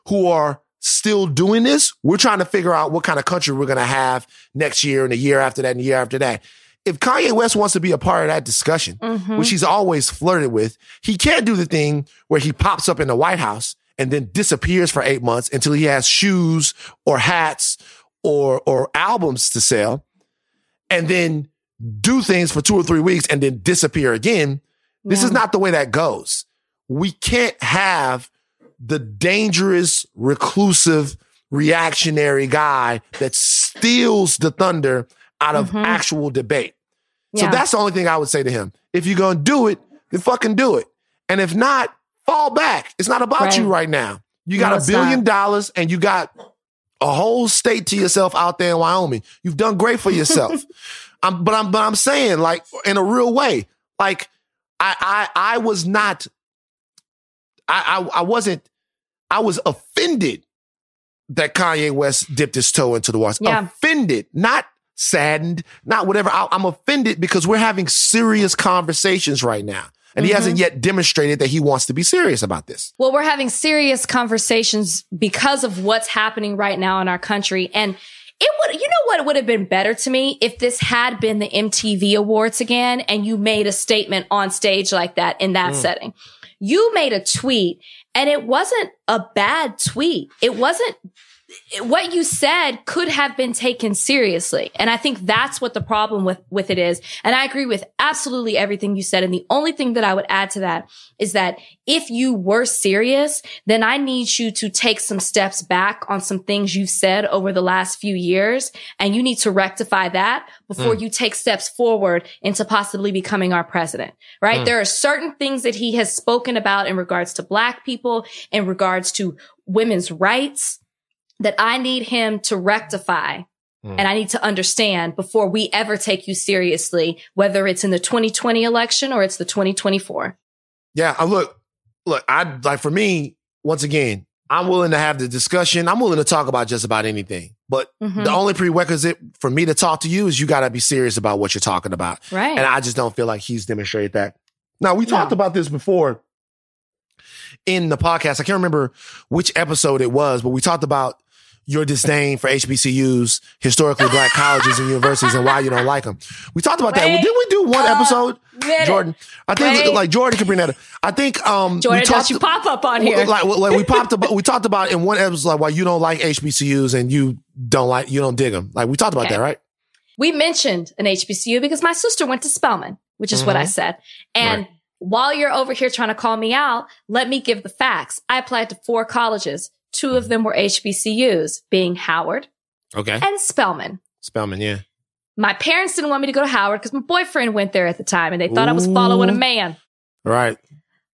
who are still doing this, we're trying to figure out what kind of country we're going to have next year and the year after that and the year after that. If Kanye West wants to be a part of that discussion, Mhm. which he's always flirted with, he can't do the thing where he pops up in the White House and then disappears for eight months until he has shoes or hats or or albums to sell, and then do things for two or three weeks and then disappear again. This is not the way that goes. We can't have the dangerous, reclusive, reactionary guy that steals the thunder out of Mhm. actual debate. So that's the only thing I would say to him. If you're gonna do it, then fucking do it. And if not, fall back. It's not about Right. you right now. You got No, a billion not. dollars and you got a whole state to yourself out there in Wyoming. You've done great for yourself. I'm, but I'm but I'm saying like in a real way, like I I I was not I I, I wasn't I was offended that Kanye West dipped his toe into the water. Yeah. Offended, not saddened, not whatever. I, I'm offended because we're having serious conversations right now. And he Mhm. hasn't yet demonstrated that he wants to be serious about this. Well, we're having serious conversations because of what's happening right now in our country. And it would, you know what would have been better to me if this had been the MTV Awards again and you made a statement on stage like that in that Mm. setting. You made a tweet and it wasn't a bad tweet. It wasn't what you said could have been taken seriously. And I think that's what the problem with, with it is. And I agree with absolutely everything you said. And the only thing that I would add to that is that if you were serious, then I need you to take some steps back on some things you've said over the last few years. And you need to rectify that before you take steps forward into possibly becoming our president, right? Mm. There are certain things that he has spoken about in regards to black people, in regards to women's rights that I need him to rectify Mm. and I need to understand before we ever take you seriously, whether it's in the 2020 election or it's the 2024. Yeah, I look, look, I like for me, once again, I'm willing to have the discussion. I'm willing to talk about just about anything. But Mhm. the only prerequisite for me to talk to you is you got to be serious about what you're talking about. Right. And I just don't feel like he's demonstrated that. Now, we talked No. about this before in the podcast. I can't remember which episode it was, but we talked about your disdain for HBCUs, historically black colleges and universities, and why you don't like them. We talked about that. Wait. Didn't we do one Uh, episode? minute. Jordan, I think Wait. like Jordan can bring that up. I think um Jordan, we talked you pop up on here. like, like we popped about we talked about in one episode like why you don't like HBCUs and you don't like you don't dig them. Like we talked about Okay. that, right? we mentioned an HBCU because my sister went to Spelman, which is what I Mhm. said. And Right. while you're over here trying to call me out, let me give the facts. I applied to four colleges. Two of them were HBCUs, being Howard Okay. and Spelman. Spellman, yeah. My parents didn't want me to go to Howard because my boyfriend went there at the time and they thought I was following a man. Right.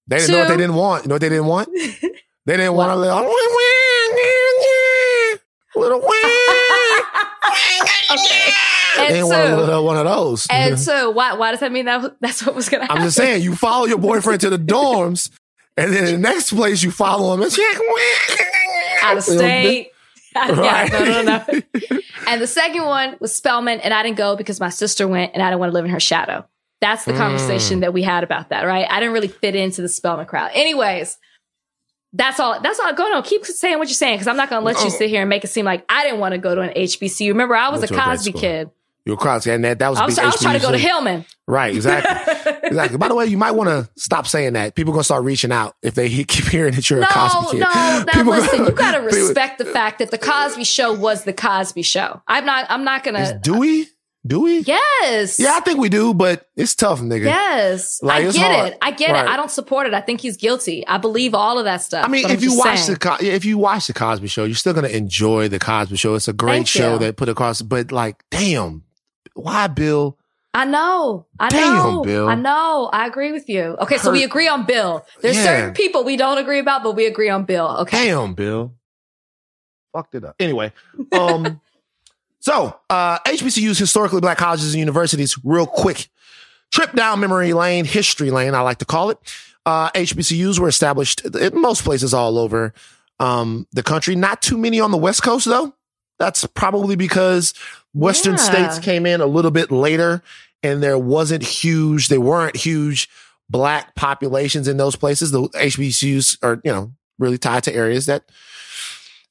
They didn't know what they didn't want. You know what they didn't want? They didn't want a little little Okay. They And didn't want a so- little one of those. And so why, why does that mean that that's what was going to happen? I'm just saying, you follow your boyfriend to the dorms, and then the next place you follow him is Out of state. yeah, Right. no, no, no. and the second one was Spelman, and I didn't go because my sister went, and I didn't want to live in her shadow. That's the Mm. conversation that we had about that, right? I didn't really fit into the Spelman crowd. Anyways, that's all. That's all. Go on. Keep saying what you're saying because I'm not going to let you sit here and make it seem like I didn't want to go to an HBCU. Remember, I was Went a Cosby kid. You were cross, and that, that was a I was, I was trying to go to Hillman. Right, exactly. exactly. By the way, you might want to stop saying that. People gonna start reaching out if they he- keep hearing that you're No, a Cosby kid. no. No. Now People listen, gonna- you got to respect the fact that the Cosby Show was the Cosby Show. I'm not. I'm not gonna. do we? Do we? Yes. Yeah, I think we do, but it's tough, nigga. Yes. Like, I get hard. it. I get Right. it. I don't support it. I think he's guilty. I believe all of that stuff. I mean, if you watch saying. the if you watch the Cosby Show, you're still gonna enjoy the Cosby Show. It's a great Thank show you. that put across. But like, damn, why, Bill? I know. I Damn, know. Bill. I know. I agree with you. Okay, so we agree on Bill. There's Yeah. certain people we don't agree about, but we agree on Bill. Okay. Damn, Bill. Fucked it up. Anyway, um, so uh, HBCUs, historically black colleges and universities, real quick. Trip down memory lane, history lane, I like to call it. Uh, HBCUs were established in most places all over um, the country. Not too many on the West Coast, though. That's probably because Western Yeah. states came in a little bit later and there wasn't huge, they weren't huge black populations in those places. The HBCUs are, you know, really tied to areas that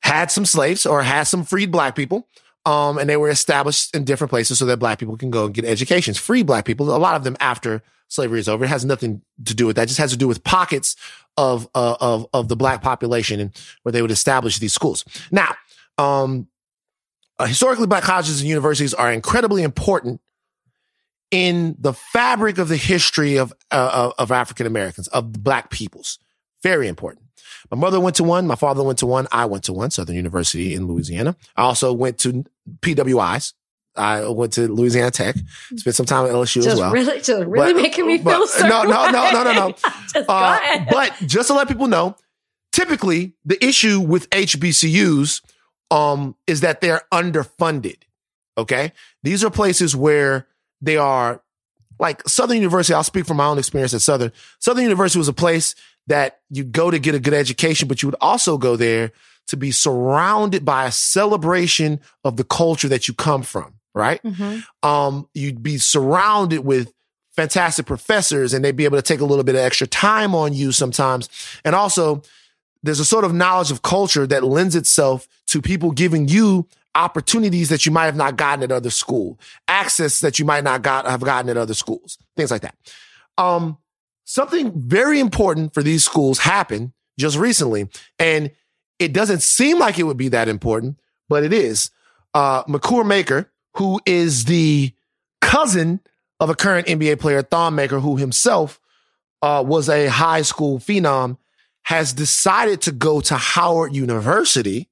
had some slaves or had some freed black people. Um, and they were established in different places so that black people can go and get educations. Free black people, a lot of them after slavery is over. It has nothing to do with that. It just has to do with pockets of, uh, of, of the black population and where they would establish these schools. Now, um, uh, historically black colleges and universities are incredibly important in the fabric of the history of, uh, of African Americans, of black peoples. Very important. My mother went to one. My father went to one. I went to one, Southern University in Louisiana. I also went to PWIs. I went to Louisiana Tech, spent some time at LSU just as well. Really, just really But- making me but- feel so. no, no, no, no, no, no. Just go Uh, ahead. but just to let people know, typically the issue with HBCUs um, is that they're underfunded. Okay. These are places where they are like Southern University. I'll speak from my own experience at Southern. Southern University was a place that you go to get a good education, but you would also go there to be surrounded by a celebration of the culture that you come from. Right Mhm. um, you'd be surrounded with fantastic professors and they'd be able to take a little bit of extra time on you sometimes. And also, there's a sort of knowledge of culture that lends itself to people giving you opportunities that you might have not gotten at other school, access that you might not got have gotten at other schools, things like that. Um, something very important for these schools happened just recently, and it doesn't seem like it would be that important, but it is. Uh, Makur Maker, who is the cousin of a current NBA player, Thon Maker, who himself uh, was a high school phenom, has decided to go to Howard University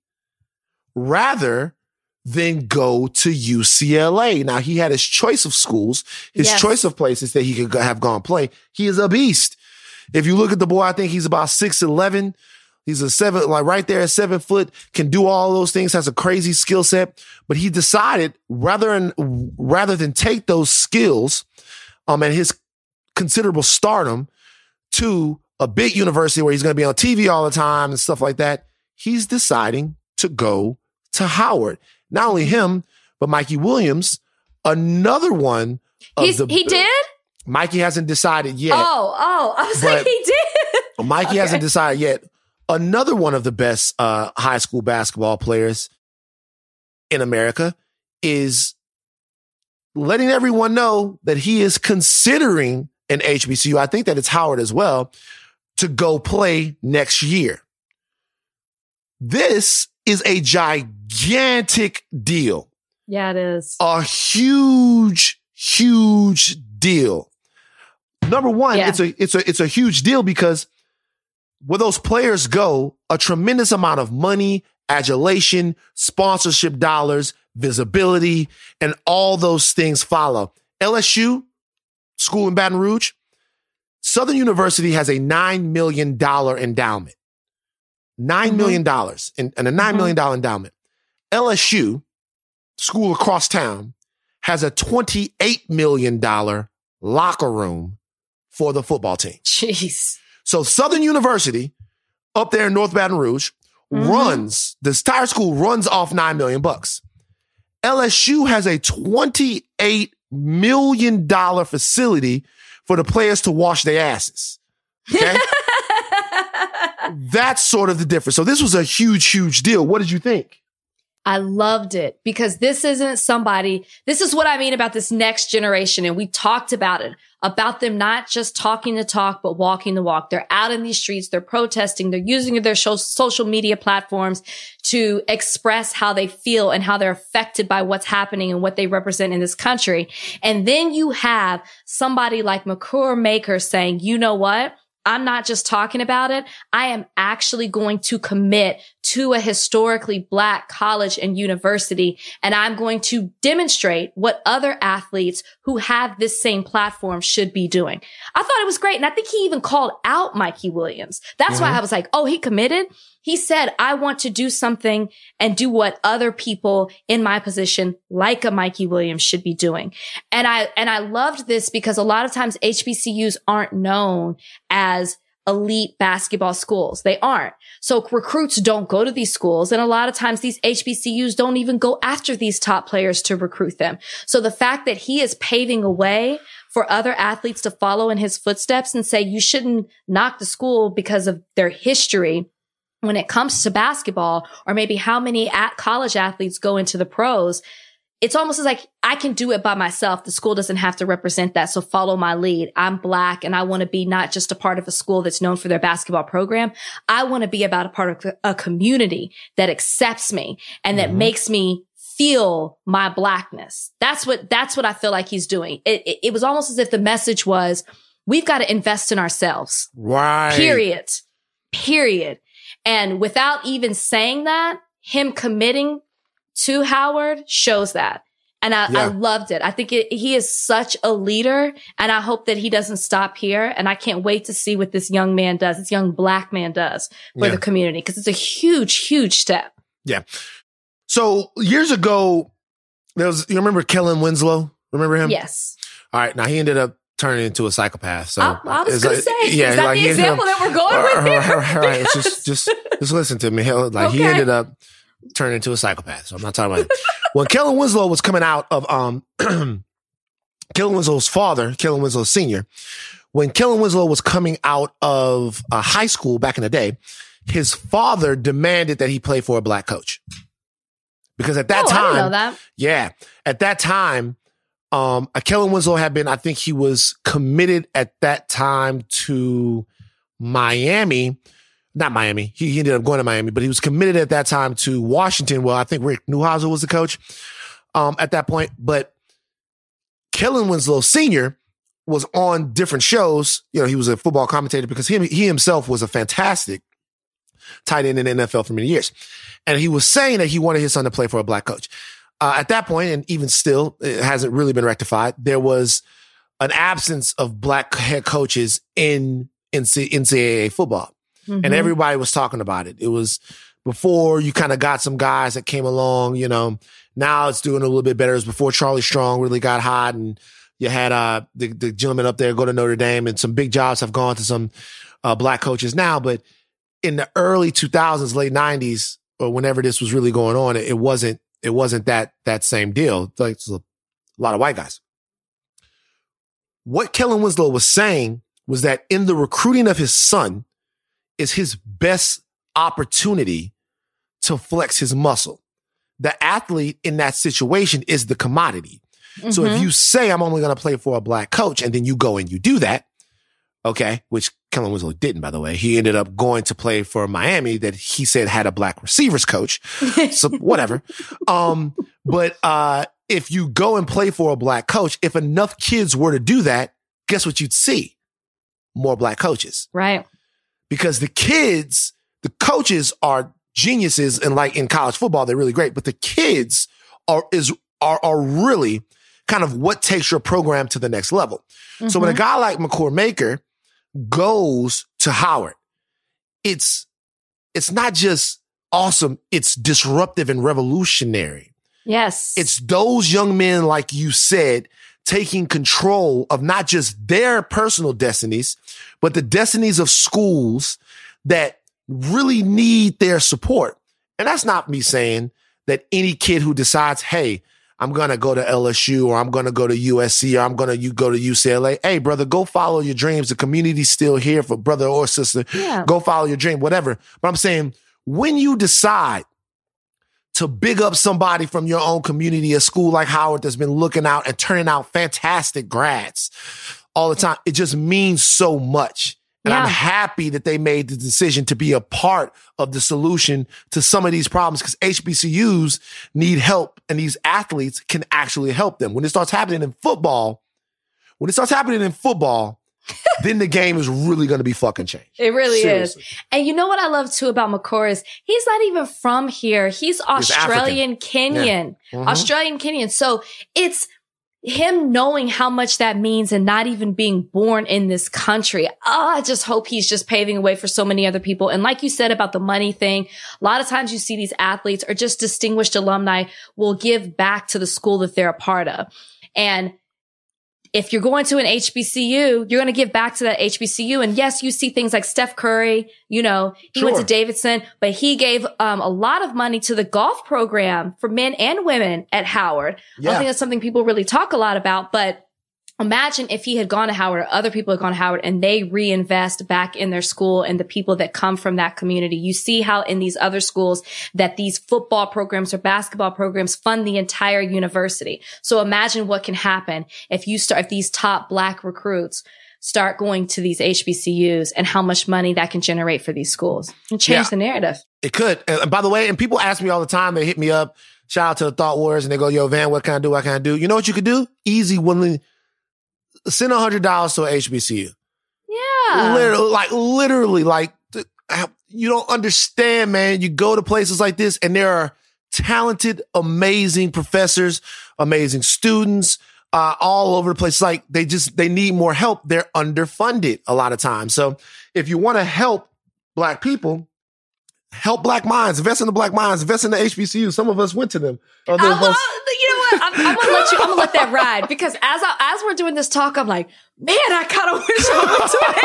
rather than go to UCLA. Now he had his choice of schools, his Yes. choice of places that he could have gone play. He is a beast. If you look at the boy, I think he's about 6'11. He's a seven, like right there at seven foot, can do all those things, has a crazy skill set. But he decided rather than, rather than take those skills, um, and his considerable stardom to a big university where he's going to be on TV all the time and stuff like that, he's deciding to go to Howard. Not only him, but Mikey Williams, another one. Of He's, the, he did? Mikey hasn't decided yet. Oh, oh. I was like, he did. Mikey Okay. hasn't decided yet. Another one of the best uh, high school basketball players in America is letting everyone know that he is considering an HBCU. I think that it's Howard as well to go play next year. This is a gigantic deal Yeah, it is. a huge, huge deal. Number one, Yeah. it's a it's a it's a huge deal because where those players go, a tremendous amount of money, adulation, sponsorship dollars, visibility, and all those things follow. LSU, school in Baton Rouge, Southern University has a $9 million endowment. $9 Mhm. million dollars and, and a $9 Mhm. million dollar endowment. LSU, school across town, has a $28 million locker room for the football team. Jeez. So Southern University up there in North Baton Rouge Mhm. runs, the entire school runs off 9 million bucks. LSU has a $28 million facility for the players to wash their asses. Okay. That's sort of the difference. So this was a huge, huge deal. What did you think? I loved it because this isn't somebody, this is what I mean about this next generation. And we talked about it, about them not just talking the talk, but walking the walk. They're out in these streets. They're protesting. They're using their social media platforms to express how they feel and how they're affected by what's happening and what they represent in this country. And then you have somebody like Makur Maker saying, you know what? I'm not just talking about it. I am actually going to commit to a historically black college and university. And I'm going to demonstrate what other athletes who have this same platform should be doing. I thought it was great. And I think he even called out Mikey Williams. That's why Mhm. I was like, oh, he committed. He said, I want to do something and do what other people in my position, like a Mikey Williams should be doing. And I, and I loved this because a lot of times HBCUs aren't known as elite basketball schools. They aren't. So recruits don't go to these schools. And a lot of times these HBCUs don't even go after these top players to recruit them. So the fact that he is paving a way for other athletes to follow in his footsteps and say, you shouldn't knock the school because of their history when it comes to basketball or maybe how many at college athletes go into the pros, it's almost as like I can do it by myself. The school doesn't have to represent that. So follow my lead. I'm black and I want to be not just a part of a school that's known for their basketball program. I want to be about a part of a community that accepts me and that mm-hmm. makes me feel my blackness. That's what, that's what I feel like he's doing. It, it, it was almost as if the message was, we've got to invest in ourselves. Right. Period. Period. And without even saying that, him committing to Howard shows that. And I, yeah. I loved it. I think it, he is such a leader and I hope that he doesn't stop here. And I can't wait to see what this young man does, this young black man does for yeah. the community because it's a huge, huge step. Yeah. So years ago, there was, you remember Kellen Winslow? Remember him? Yes. All right. Now he ended up turning into a psychopath. So I, I was going like, to say, yeah, is that like the example that we're going with here? All right, just, just, just listen to me. Like okay. he ended up turning into a psychopath. So I'm not talking about it. when Kellen Winslow was coming out of, um, Kellen Winslow's father, Kellen Winslow Sr., when Kellen Winslow was coming out of uh, high school back in the day, his father demanded that he play for a black coach. Because at that oh, time, that. yeah, at that time, um, Kellen Winslow had been, I think he was committed at that time to Miami. Not Miami. He, he ended up going to Miami, but he was committed at that time to Washington. Well, I think Rick Neuheisel was the coach um, at that point. But Kellen Winslow Sr. was on different shows. You know, he was a football commentator because he, he himself was a fantastic tight end in the NFL for many years. And he was saying that he wanted his son to play for a black coach. Uh, at that point, and even still, it hasn't really been rectified. There was an absence of black head coaches in, in NCAA football. Mm-hmm. And everybody was talking about it. It was before you kind of got some guys that came along, you know, now it's doing a little bit better. It was before Charlie Strong really got hot and you had, uh, the, the gentleman up there go to Notre Dame and some big jobs have gone to some, uh, black coaches now. But in the early 2000s, late 90s, or whenever this was really going on, it, it wasn't it wasn't that that same deal. Like a lot of white guys. What Kellen Winslow was saying was that in the recruiting of his son is his best opportunity to flex his muscle. The athlete in that situation is the commodity. Mm-hmm. So if mm-hmm. you say I'm only going to play for a black coach and then you go and you do that, okay, which Kellen Winslow didn't, by the way. He ended up going to play for Miami that he said had a black receivers coach. So whatever. um, but, uh, if you go and play for a black coach, if enough kids were to do that, guess what you'd see? More black coaches. Right. Because the kids, the coaches are geniuses and like in college football, they're really great, but the kids are, is, are, are really kind of what takes your program to the next level. Mm-hmm. So when a mm-hmm. guy like Makur Maker goes to Howard, it's, it's not just awesome. It's disruptive and revolutionary. Yes. It's those young men, like you said, taking control of not just their personal destinies, but the destinies of schools that really need their support. And that's not me saying that any kid who decides, Hey, I'm going to go to LSU or I'm going to go to USC or I'm going to go to UCLA. Hey, brother, go follow your dreams. The community's still here for brother or sister. Yeah. Go follow your dream, whatever. But I'm saying when you decide to big up somebody from your own community, a school like Howard that's been looking out and turning out fantastic grads all the time, it just means so much. And yeah. I'm happy that they made the decision to be a part of the solution to some of these problems because HBCUs need help and these athletes can actually help them. When it starts happening in football, when it starts happening in football, then the game is really going to be fucking changed. It really Seriously. is. And you know what I love too about Makur is he's not even from here. He's Australian he's Kenyan, yeah. mm-hmm. Australian Kenyan. So it's him knowing how much that means and not even being born in this country. Oh, I just hope he's just paving a way for so many other people. And like you said about the money thing, a lot of times you see these athletes or just distinguished alumni will give back to the school that they're a part of. And if you're going to an HBCU, you're going to give back to that HBCU. And yes, you see things like Steph Curry, you know, he sure. went to Davidson, but he gave um, a lot of money to the golf program for men and women at Howard. Yeah. I think that's something people really talk a lot about, but imagine if he had gone to Howard or other people had gone to Howard and they reinvest back in their school and the people that come from that community. You see how in these other schools that these football programs or basketball programs fund the entire university. So imagine what can happen if you start, if these top black recruits start going to these HBCUs and how much money that can generate for these schools and change Yeah. the narrative. It could. And by the way, and people ask me all the time, they hit me up, shout out to the Thought Warriors, and they go, Yo, Van, what can I do? What can I do? You know what you could do? Easy, willing, send a hundred dollars to HBCU. Yeah. Literally, like literally, like you don't understand, man. You go to places like this, and there are talented, amazing professors, amazing students, uh, all over the place. Like they just they need more help. They're underfunded a lot of times. So if you want to help black people. Help black minds, invest in the black minds, invest in the HBCU. Some of us went to them. Other I, well, us, you know what? I'm, I'm gonna let you. I'm gonna let that ride because as I, as we're doing this talk, I'm like, man, I kind of wish I went to an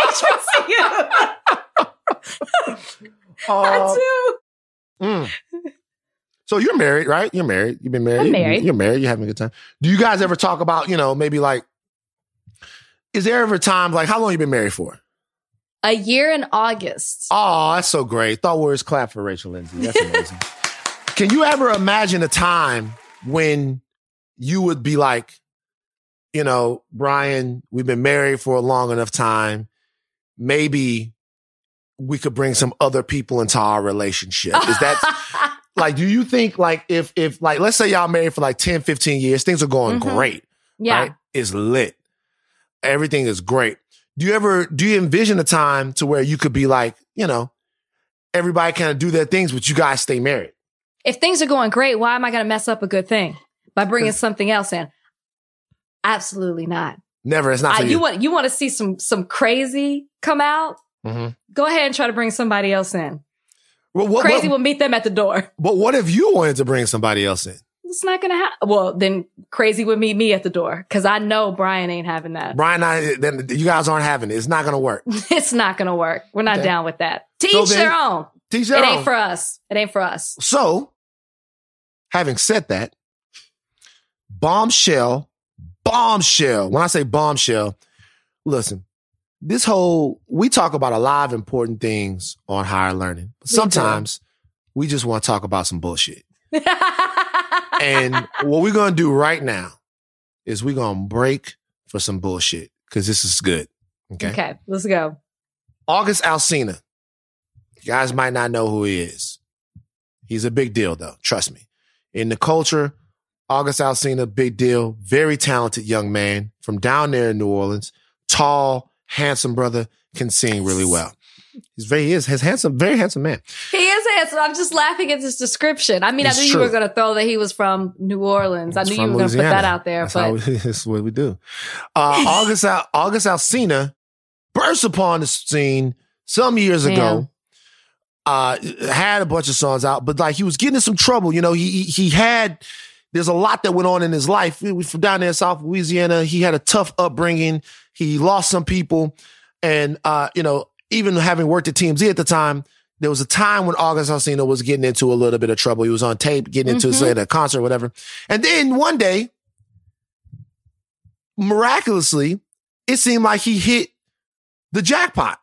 HBCU. uh, I do. Mm. So you're married, right? You're married. You've been married. I'm married. You're married. You're having a good time. Do you guys ever talk about, you know, maybe like, is there ever times like how long you been married for? A year in August. Oh, that's so great. Thought words clap for Rachel Lindsay. That's amazing. Can you ever imagine a time when you would be like, you know, Brian, we've been married for a long enough time. Maybe we could bring some other people into our relationship. Is that like, do you think like if, if like, let's say y'all married for like 10, 15 years, things are going Mhm. great, yeah. right? It's lit. Everything is great. Do you ever, do you envision a time to where you could be like, you know, everybody kind of do their things, but you guys stay married? If things are going great, why am I going to mess up a good thing by bringing something else in? Absolutely not. Never. It's not I, you. you want you want to see some some crazy come out? Mhm. Go ahead and try to bring somebody else in. Well, what, Crazy what, will meet them at the door. but what if you wanted to bring somebody else in? It's not gonna happen. Well, then crazy would meet me at the door because I know Brian ain't having that. Brian, I, then you guys aren't having it. It's not to work. it's not gonna work. We're not Okay. down with that. Teach So their own. Teach It their ain't for us. It ain't for us. So, having said that, bombshell, bombshell. When I say bombshell, listen, this whole, we talk about a lot of important things on higher learning. But sometimes we just want to talk about some bullshit. And what we're going to do right now is we're going to break for some bullshit because this is good. Okay. okay, let's go. August Alsina. You guys might not know who he is. He's a big deal, though. Trust me. In the culture, August Alsina, big deal. Very talented young man from down there in New Orleans. Tall, handsome brother, can sing really well. He's very, he is, his handsome, very handsome man. He is handsome. I'm just laughing at this description. I mean, It's I knew true. you were going to throw that he was from New Orleans. I knew you were going to put that out there, That's, but we, that's what we do. Uh, August, Al, August Alsina burst upon the scene some years Man. ago. Uh, had a bunch of songs out, but like he was getting in some trouble. You know, he he- had. There's a lot that went on in his life. From down there in South Louisiana. He had a tough upbringing. He lost some people, and uh, you know, even having worked at TMZ at the time, there was a time when August Alsina was getting into a little bit of trouble. He was on tape, getting into Mhm. say, a concert, or whatever. And then one day, miraculously, it seemed like he hit the jackpot.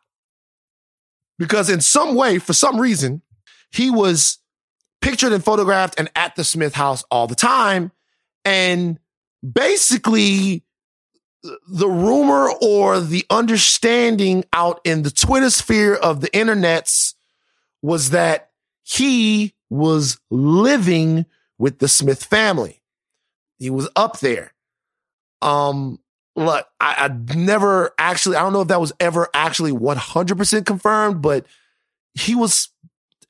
Because in some way, for some reason, he was pictured and photographed and at the Smith house all the time. And basically, the rumor or the understanding out in the Twitter sphere of the internets was that he was living with the Smith family. He was up there. Um, look, I, I never actually, I don't know if that was ever actually 100% confirmed, but he was,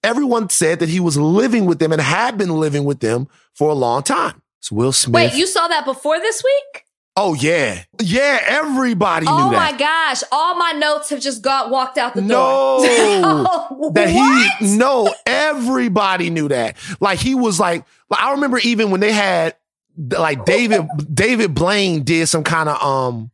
everyone said that he was living with them and had been living with them for a long time. It's Will Smith. wait, you saw that before this week? Oh, yeah. Yeah, everybody Oh knew that. Oh my gosh. All my notes have just got walked out the No. door. that what? he no everybody knew that like he was like like, i remember even when they had like david david blaine did some kind of um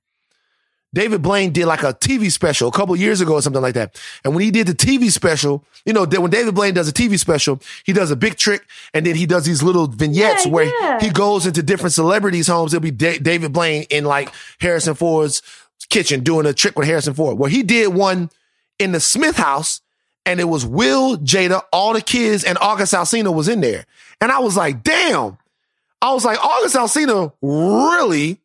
David Blaine did like a TV special a couple years ago or something like that. And when he did the TV special, you know, when David Blaine does a TV special, he does a big trick and then he does these little vignettes Yeah, where yeah. he goes into different celebrities' homes. It'll be Da- David Blaine in like Harrison Ford's kitchen doing a trick with Harrison Ford. Where he did one in the Smith house and it was Will, Jada, all the kids, and August Alsina was in there. And I was like, damn. I was like, August Alsina really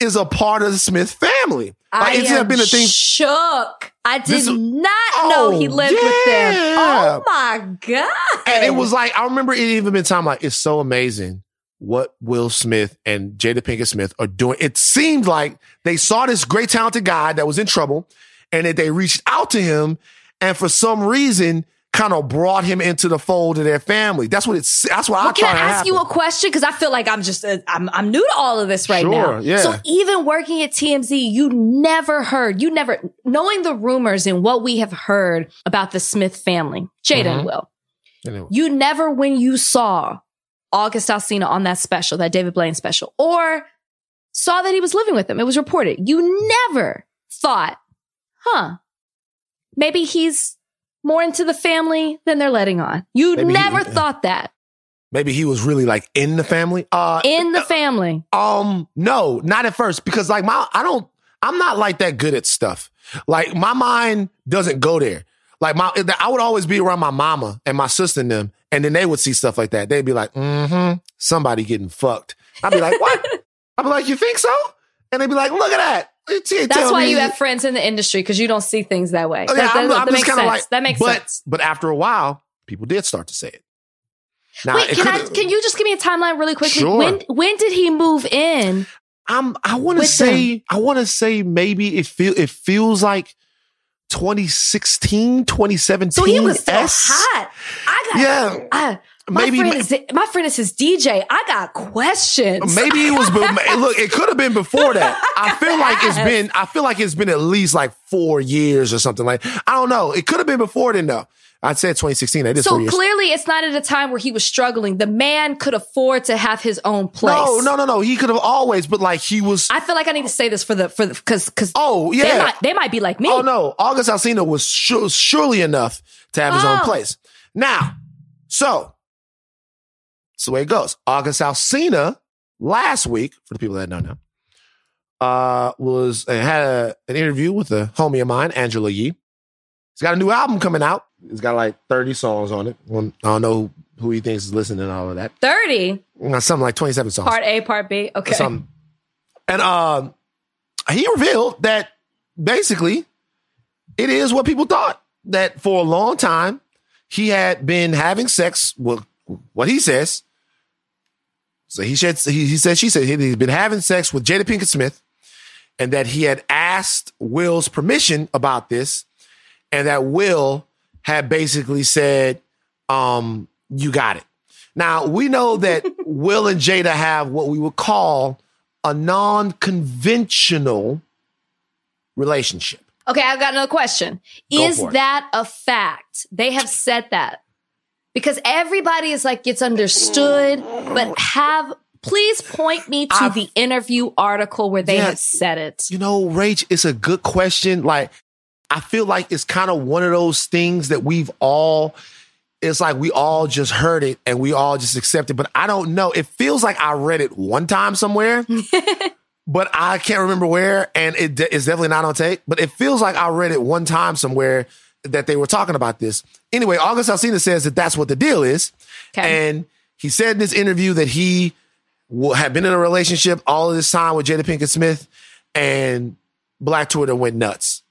is a part of the Smith family. Like, I it's am been a thing. shook. I did This- not know he Oh, lived with them. Oh my god! And it was like, I remember it even been time like, it's so amazing what Will Smith and Jada Pinkett Smith are doing. It seemed like they saw this great talented guy that was in trouble and that they reached out to him and for some reason kind of brought him into the fold of their family. That's what it's, that's what I Well, can thought I ask you a question? Because I feel like I'm just uh, I'm I'm new to all of this right Sure, now. yeah. So even working at TMZ, you never heard, you never knowing the rumors and what we have heard about the Smith family, Jada Mhm. and Will. Anyway. You never, when you saw August Alsina on that special, that David Blaine special, or saw that he was living with them, it was reported. You never thought, huh, maybe he's more into the family than they're letting on. You Maybe he- never thought that Maybe he was really like in the family. Uh, in the family. Um, no, not at first because like my, I don't, I'm not like that good at stuff. Like my mind doesn't go there. Like my, I would always be around my mama and my sister and them, and then they would see stuff like that. They'd be like, mm-hmm, somebody getting fucked. I'd be like, what? I'd be like, you think so? And they'd be like, look at that. That's why me- you have friends in the industry because you don't see things that way. Oh, that, yeah, that- I'm- that I'm just makes sense. like- that makes but, sense. But after a while, people did start to say it. Now, Wait, it can I? Can you just give me a timeline really quickly? Sure. When when did he move in? I'm I want to say I want to say maybe it feel it feels like 2016 2017 So he was so hot. I got Yeah. I, my friend is my friend is his DJ. I got questions. Maybe it was look it could have been before that. I feel like it's been I feel like it's been at least like 4 years or something like I don't know. It could have been before then though. I'd say 2016 that is So clearly, it's not at a time where he was struggling. The man could afford to have his own place. No, no, no, no. He could have always but like he was I feel like I need to say this for the for the because because Oh, they yeah. might they might be like me. Oh no, August Alsina was su- surely enough to have his own Oh. place. Now, so that's the way it goes. August Alsina last week, for the people that don't know, uh, was uh, had a, an interview with a homie of mine, Angela Yee. He's got a new album coming out. He's got like thirty songs on it. I don't know who he thinks is listening and all of that. Thirty Uh, Something like twenty-seven songs. part A part B. Okay. Something. And um, he revealed that basically it is what people thought that for a long time he had been having sex with what he says. So he said he, he said she said he's been having sex with Jada Pinkett Smith, and that he had asked Will's permission about this, and that Will had basically said, um, "You got it." Now we know that Will and Jada have what we would call a non-conventional relationship. Okay, I've got another question. Go is that a fact? They have said that. Because everybody is like it's understood, but have please point me to I've- the interview article where they Yeah. have said it. You know, Rach, it's a good question. Like, I feel like it's kind of one of those things that we've all, it's like we all just heard it and we all just accept it. But I don't know. It feels like I read it one time somewhere, but I can't remember where. And it de- it's definitely not on tape, but it feels like I read it one time somewhere that they were talking about this. Anyway, August Alsina says that that's what the deal is. Okay. And he said in this interview that he w- had been in a relationship all of this time with Jada Pinkett Smith, and Black Twitter went nuts.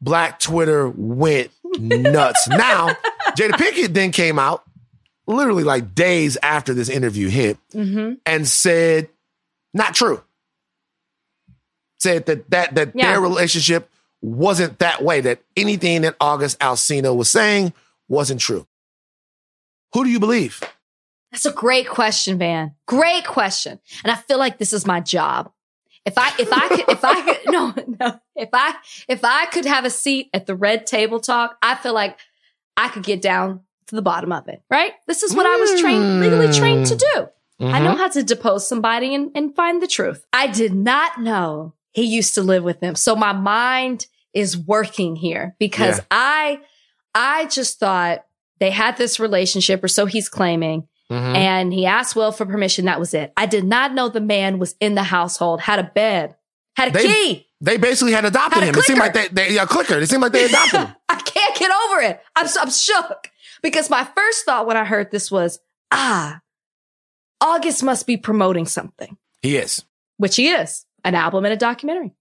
Black Twitter went nuts. now, Jada Pinkett then came out literally like days after this interview hit Mm-hmm. and said, not true. Said that that that Yeah. their relationship wasn't that way, that anything that August Alsina was saying wasn't true. Who do you believe? That's a great question, man. Great question. And I feel like this is my job. If I if I could if I could no no if I if I could have a seat at the red table talk, I feel like I could get down to the bottom of it. Right? This is what I was trained legally trained to mm. do. I know mm-hmm. how to depose somebody and, and find the truth. I did not know he used to live with them. So my mind is working here because Yeah. I, I just thought they had this relationship or so he's claiming. Mhm. And he asked Will for permission. That was it. I did not know the man was in the household, had a bed, had a They- key. They basically had adopted Had him. It seemed like clicker. they, they, yeah, clicker. It seemed like they adopted him. I can't get over it. I'm, I'm shook because my first thought when I heard this was, ah, August must be promoting something, He is. which he is an album and a documentary.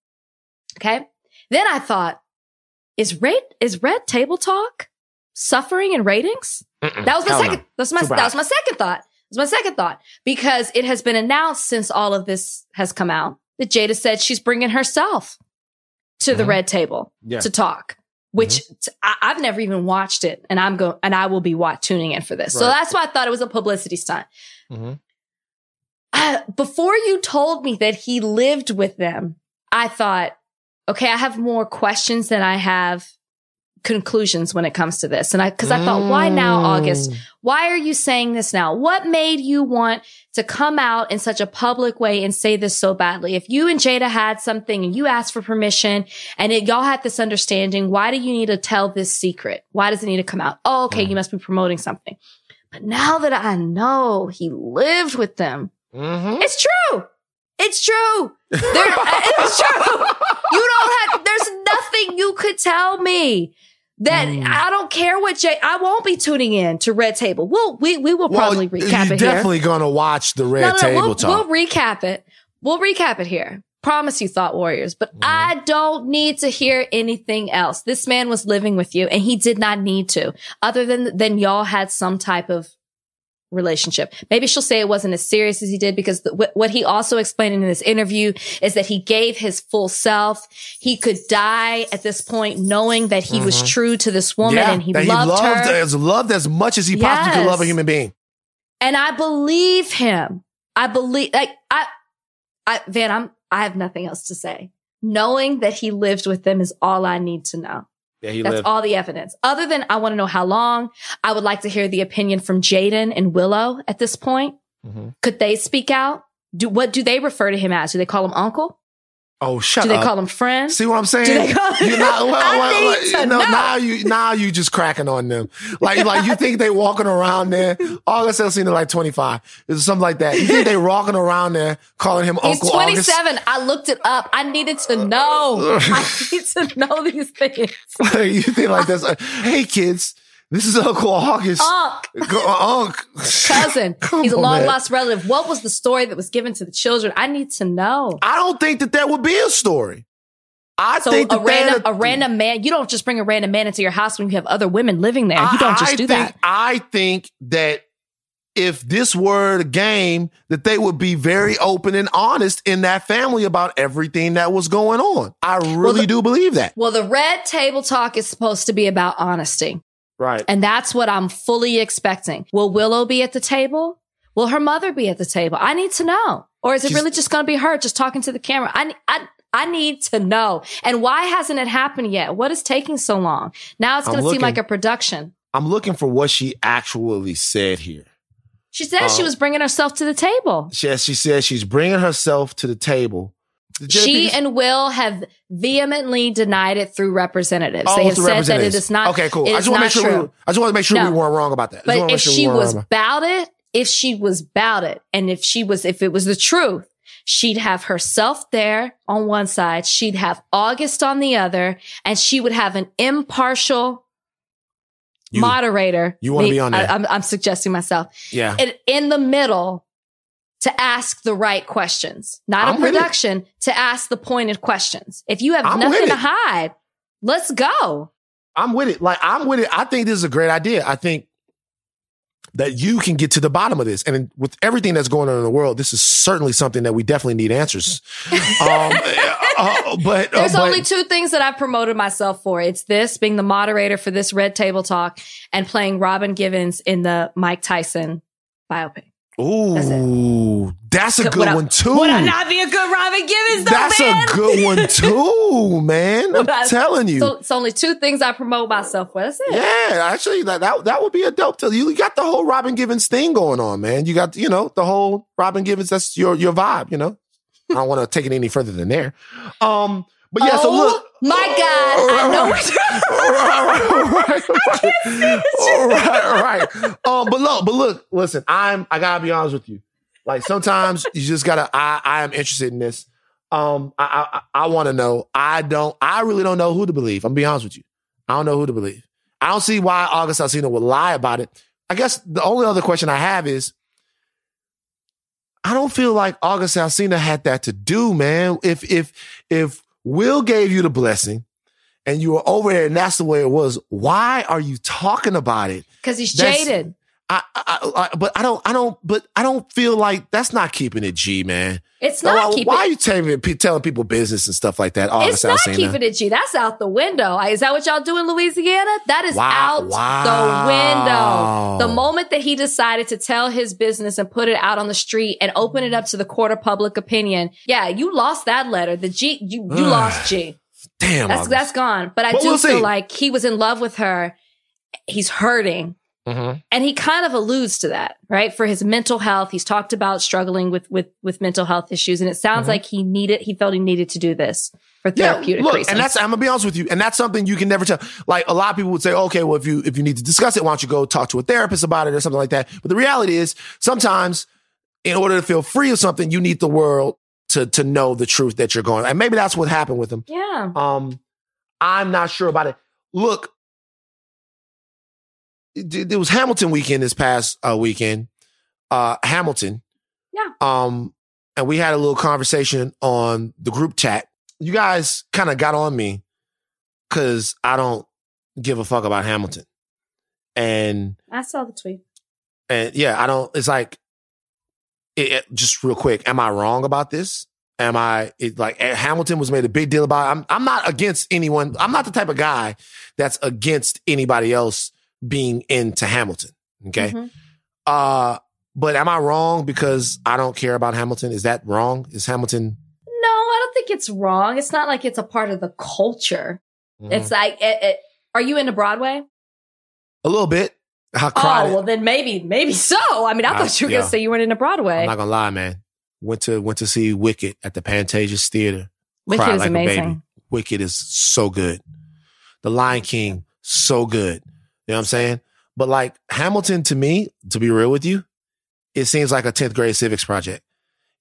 Okay. Then I thought, is Red, is Red Table Talk suffering in ratings? Mm-mm. That was my Hell no. second. That's my that was my second thought. That was my second thought because it has been announced since all of this has come out that Jada said she's bringing herself to the Mhm. red table Yeah. to talk. Which Mm-hmm. t- I, have never even watched it, and I'm going and I will be wa- tuning in for this. So that's why I thought it was a publicity stunt. Mhm. Uh, before you told me that he lived with them, I thought, okay, I have more questions than I have conclusions when it comes to this. And I, cause I thought, why now, August? Mm. Why are you saying this now? What made you want to come out in such a public way and say this so badly? If you and Jada had something and you asked for permission and it, y'all had this understanding, why do you need to tell this secret? Why does it need to come out? Oh, okay. Mm. You must be promoting something. But now that I know he lived with them, Mhm. it's true. It's true. There, it's true. You don't have, there's nothing you could tell me that Mm. I don't care what Jay, I won't be tuning in to Red Table. We'll, we, we will probably well, recap it here. definitely gonna watch the Red No, no, Table we'll, Talk. we'll recap it. We'll recap it here. Promise you, Thought Warriors. But I don't need to hear anything else. This man was living with you and he did not need to, other than, than y'all had some type of relationship. Maybe she'll say it wasn't as serious as he did because the, what, what he also explained in this interview is that he gave his full self. He could die at this point knowing that he was mm-hmm. true to this woman and he that loved, her. as loved as much as he possibly could love a human being. And I believe him. I believe, like, I, I, Van, I'm, I have nothing else to say. Knowing that he lived with them is all I need to know. Yeah, he That's lived. all the evidence. Other than I want to know how long, I would like to hear the opinion from Jaden and Willow at this point. Mhm. Could they speak out? Do, what do they refer to him as? Do they call him uncle? Oh, shut Do they up. call him friend? See what I'm saying? Do they call- You're not, well, I well, need well, to no, now you now you just cracking on them. Like like you think they walking around there. August Alsina like 25. It's something like that. You think they walking around there calling him He's Uncle August? 27. I looked it up. I needed to know. I need to know these things. you think like this? hey kids, this is Uncle August. Unc. Uh, Unc. cousin. Come He's a on, long man. lost relative. What was the story that was given to the children? I need to know. I don't think that that would be a story. I So think a random, a random man, you don't just bring a random man into your house when you have other women living there. You don't I- just I do think, that. I think that if this were a game, that they would be very open and honest in that family about everything that was going on. I really the- do believe that. Well, the red table talk is supposed to be about honesty. Right. And that's what I'm fully expecting. Will Willow be at the table? Will her mother be at the table? I need to know. Or is it She's- really just going to be her just talking to the camera? I, I, I need to know. And why hasn't it happened yet? What is taking so long? Now it's going to seem like a production. I'm looking for what she actually said here. She said she Oh. was bringing herself to the table. She, she said she's bringing herself to the table. She and Will have vehemently denied it through representatives. Oh, they have said that it is not. Okay, cool. I just want to make sure. true. We, I just want to make sure No. we weren't wrong about that. I just wanna But if sure she weren't was about- it, if she was about it, and if she was, if it was the truth, she'd have herself there on one side, she'd have August on the other, and she would have an impartial You- moderator. you wanna be on there. I, am I'm suggesting myself yeah. in, in the middle to ask the right questions, not I'm a production to ask the pointed questions. If you have I'm nothing to hide, let's go. I'm with it. Like I'm with it. I think this is a great idea. I think that you can get to the bottom of this, and with everything that's going on in the world, this is certainly something that we definitely need answers. um, uh, but uh, There's but- only two things that I've promoted myself for. It's this being the moderator for this Red Table Talk and playing Robin Givens in the Mike Tyson biopic. Ooh, that's a Would good I- one too. Would I not be a good Robin Givens though, That's man? a good one too, man. I'm I- telling you. So it's only two things I promote myself for. That's it. yeah, actually, that, that that would be a dope. Tell you got the whole Robin Givens thing going on, man. You got you know the whole Robin Givens. That's your your vibe, you know. I don't want to take it any further than there. Um, but yeah, so Oh, look. my God, I know what right, right, right, right. Um, but look, but look, listen, I'm I gotta be honest with you. Like sometimes you just gotta. I I am interested in this. Um, I I, I want to know. I don't. I really don't know who to believe. I'm gonna be honest with you. I don't know who to believe. I don't see why August Alsina would lie about it. I guess the only other question I have is, I don't feel like August Alsina had that to do, man. If if if Will gave you the blessing and you were over there and that's the way it was, why are you talking about it? because he's That's- jaded. I, I, I but I don't I don't but I don't feel like that's not keeping it G, man. It's not why, why are you telling telling people business and stuff like that? August It's not keeping it G. That's out the window. Is that what y'all do in Louisiana? That is Wow. out Wow. the window. The moment that he decided to tell his business and put it out on the street and open it up to the court of public opinion, yeah, you lost that letter. The G, you, you lost G. Damn, That's that's gone. But I But do we'll feel see. like he was in love with her. He's hurting. Mhm. And he kind of alludes to that, right? For his mental health. He's talked about struggling with with with mental health issues. And it sounds Mhm. like he needed he felt he needed to do this for Yeah, therapeutic look, reasons. and that's I'm gonna be honest with you, and that's something you can never tell. Like a lot of people would say, okay, well, if you if you need to discuss it, why don't you go talk to a therapist about it or something like that? But the reality is, sometimes in order to feel free of something, you need the world to to know the truth that you're going. And maybe that's what happened with him. yeah. Um, I'm not sure about it. Look, it, it was Hamilton weekend this past uh, weekend. Uh, Hamilton. Yeah. Um, and we had a little conversation on the group chat. You guys kind of got on me because I don't give a fuck about Hamilton. And I saw the tweet. and yeah, I don't. It's like, it, it- just real quick. Am I wrong about this? Am I it, like eh, Hamilton was made a big deal about? I'm I'm not against anyone. I'm not the type of guy that's against anybody else being into Hamilton. Okay. Mhm. Uh, but am I wrong because I don't care about Hamilton? Is that wrong? Is Hamilton? No, I don't think it's wrong. It's not like it's a part of the culture. Mm-hmm. It's like, it, it, are you into Broadway? a little bit. I Oh, well, then maybe, maybe so. I mean, I I- thought you were yeah. going to say you weren't into Broadway. I'm not gonna lie, man. Went to went to see Wicked at the Pantages Theater. Wicked is like amazing. Wicked is so good. The Lion King, so good. You know what I'm saying? But like Hamilton to me, to be real with you, it seems like a 10th grade civics project.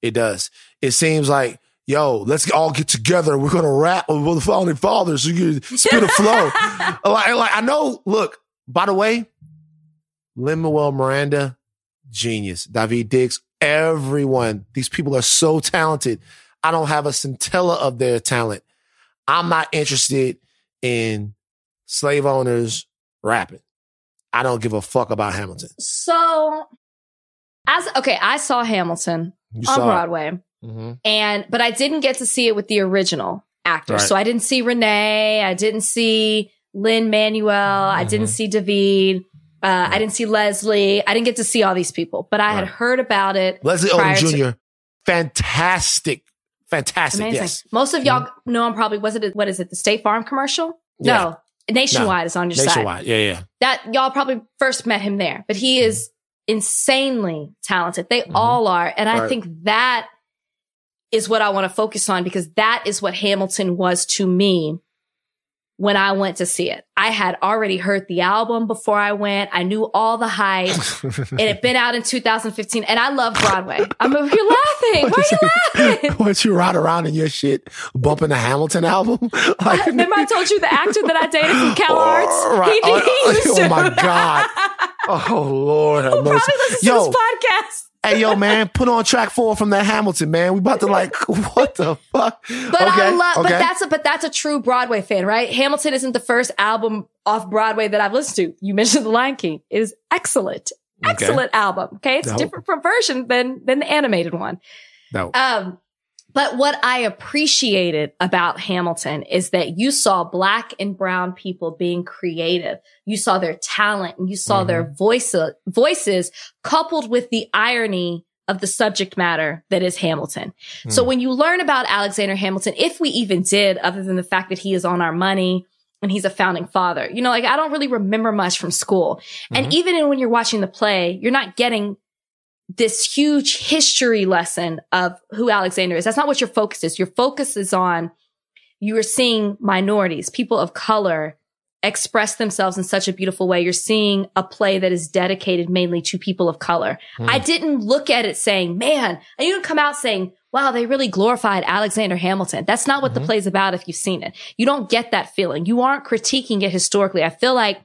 It does. It seems like, yo, let's all get together. We're gonna rap with the founding fathers. So you can spit a flow. like, like I know, look, by the way, Lin Manuel Miranda, genius. David Diggs, everyone. These people are so talented. I don't have a scintilla of their talent. I'm not interested in slave owners rapping. I don't give a fuck about Hamilton. So, as okay, I saw Hamilton You on saw. Broadway, Mhm. and but I didn't get to see it with the original actors. Right. So I didn't see Renee, I didn't see Lin Manuel, I didn't Mhm. see David, uh, I didn't see Leslie. I didn't get to see all these people, but I had heard about it. Leslie Odom to- Jr. Fantastic. Fantastic. Amazing. Yes. Most of y'all know I'm probably was it what is it the State Farm commercial? Yeah. No, Nationwide is on your side. Nationwide. Yeah, yeah. That y'all probably first met him there, but he is insanely talented. They Mhm. all are, and I Right. think that is what I want to focus on because that is what Hamilton was to me when I went to see it. I had already heard the album before I went. I knew all the hype. it had been out in 2015, and I love Broadway. I'm you're laughing. Why are you laughing? Once you ride around in your shit, bumping the Hamilton album. Like, Remember I told you the actor that I dated from Cal Arts? Oh, right. He, Oh, he used oh, oh to. my God. oh Lord, have Who probably mercy. listens to Yo, this podcast. Hey yo, man, put on track four from that Hamilton, man. We about to like, what the fuck? But I Okay, love, but that's a, but that's a true Broadway fan, right? Hamilton isn't the first album off Broadway that I've listened to. You mentioned The Lion King. It is excellent, Okay. excellent album. Okay. It's a different from version than, than the animated one. No. Um, but what I appreciated about Hamilton is that you saw black and brown people being creative. You saw their talent and you saw Mm-hmm. their voice, voices coupled with the irony of the subject matter that is Hamilton. So Hmm. when you learn about Alexander Hamilton, if we even did, other than the fact that he is on our money and he's a founding father, you know, like I don't really remember much from school. And Mhm. even when you're watching the play, you're not getting this huge history lesson of who Alexander is. That's not what your focus is. Your focus is on you are seeing minorities, people of color express themselves in such a beautiful way. You're seeing a play that is dedicated mainly to people of color. Mm. I didn't look at it saying, man, and you don't come out saying, wow, they really glorified Alexander Hamilton. That's not what mm-hmm. the play's about if you've seen it. You don't get that feeling. You aren't critiquing it historically. I feel like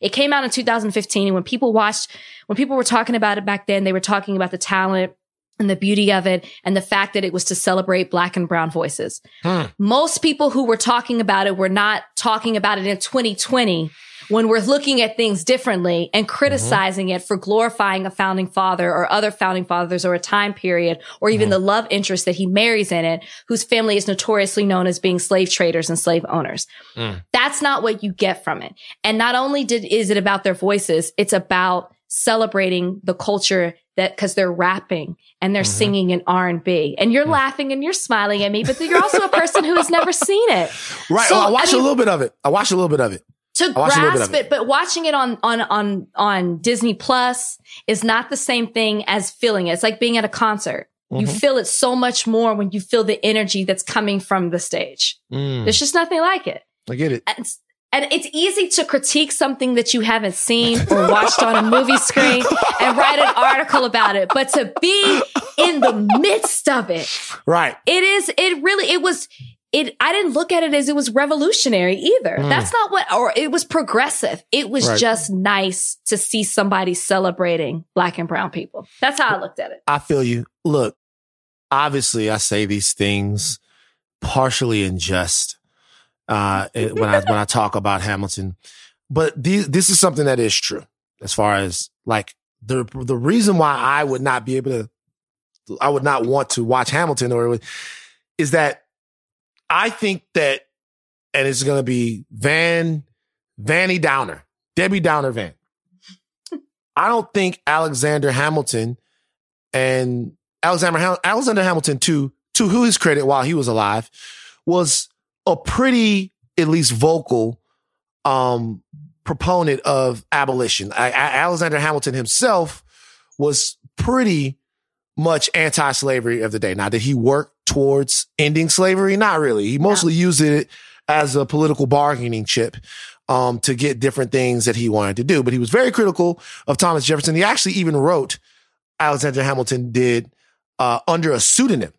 it came out in 2015 and when people watched, when people were talking about it back then, they were talking about the talent and the beauty of it and the fact that it was to celebrate black and brown voices. Hmm. Most people who were talking about it were not talking about it in 2020 when we're looking at things differently and criticizing mm-hmm. it for glorifying a founding father or other founding fathers or a time period or even mm-hmm. the love interest that he marries in it, whose family is notoriously known as being slave traders and slave owners. Mm. That's not what you get from it. And not only did, is it about their voices, it's about celebrating the culture that because they're rapping and they're mm-hmm. singing in R&B and you're laughing and you're smiling at me, but you're also a person who has never seen it. Right. So, I watched I mean, a little bit of it. I watched a little bit of it. To grasp it, it, but watching it on, on, on, on Disney Plus is not the same thing as feeling it. It's like being at a concert. Mm-hmm. You feel it so much more when you feel the energy that's coming from the stage. Mm. There's just nothing like it. I get it. And, and it's easy to critique something that you haven't seen or watched on a movie screen and write an article about it. But to be in the midst of it. Right. It is, it really, it was, it, I didn't look at it as it was revolutionary either. Mm. That's not what, or it was progressive. It was right. just nice to see somebody celebrating black and brown people. That's how I looked at it. I feel you. Look, obviously I say these things partially in jest uh, when I when I talk about Hamilton. But these, this is something that is true as far as like the the reason why I would not be able to, I would not want to watch Hamilton or is that I think that, and it's going to be Van Vanny Downer, Debbie Downer Van. I don't think Alexander Hamilton and Alexander Alexander Hamilton to to who his credit while he was alive was a pretty, at least vocal, um, proponent of abolition. I, I, Alexander Hamilton himself was pretty much anti-slavery of the day. Now, did he work towards ending slavery? Not really. He mostly yeah. used it as a political bargaining chip. Um, to get different things that he wanted to do. But he was very critical of Thomas Jefferson. He actually even wrote, Alexander Hamilton did, uh, under a pseudonym.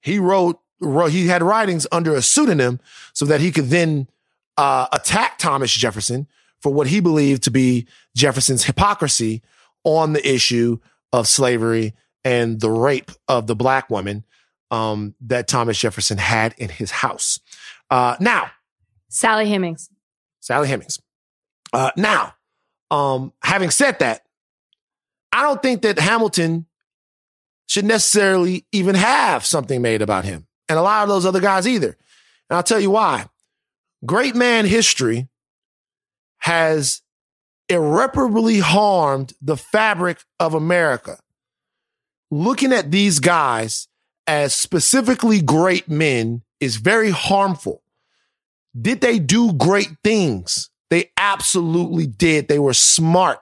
He wrote he had writings under a pseudonym so that he could then uh, attack Thomas Jefferson for what he believed to be Jefferson's hypocrisy on the issue of slavery and the rape of the black woman um, that Thomas Jefferson had in his house. Uh, now, Sally Hemings. Sally Hemings. Uh, now, um, having said that, I don't think that Hamilton should necessarily even have something made about him and a lot of those other guys either. And I'll tell you why. Great man history has irreparably harmed the fabric of America. Looking at these guys as specifically great men is very harmful. Did they do great things? They absolutely did. They were smart.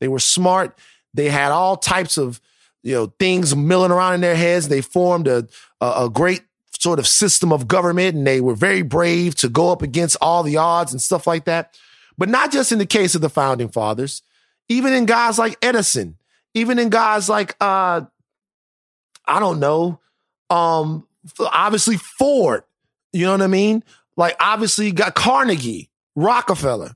They were smart. They had all types of you know, things milling around in their heads. They formed a, a, a great sort of system of government and they were very brave to go up against all the odds and stuff like that. But not just in the case of the founding fathers, even in guys like Edison, even in guys like, uh, I don't know, um, obviously Ford, you know what I mean? Like obviously got Carnegie, Rockefeller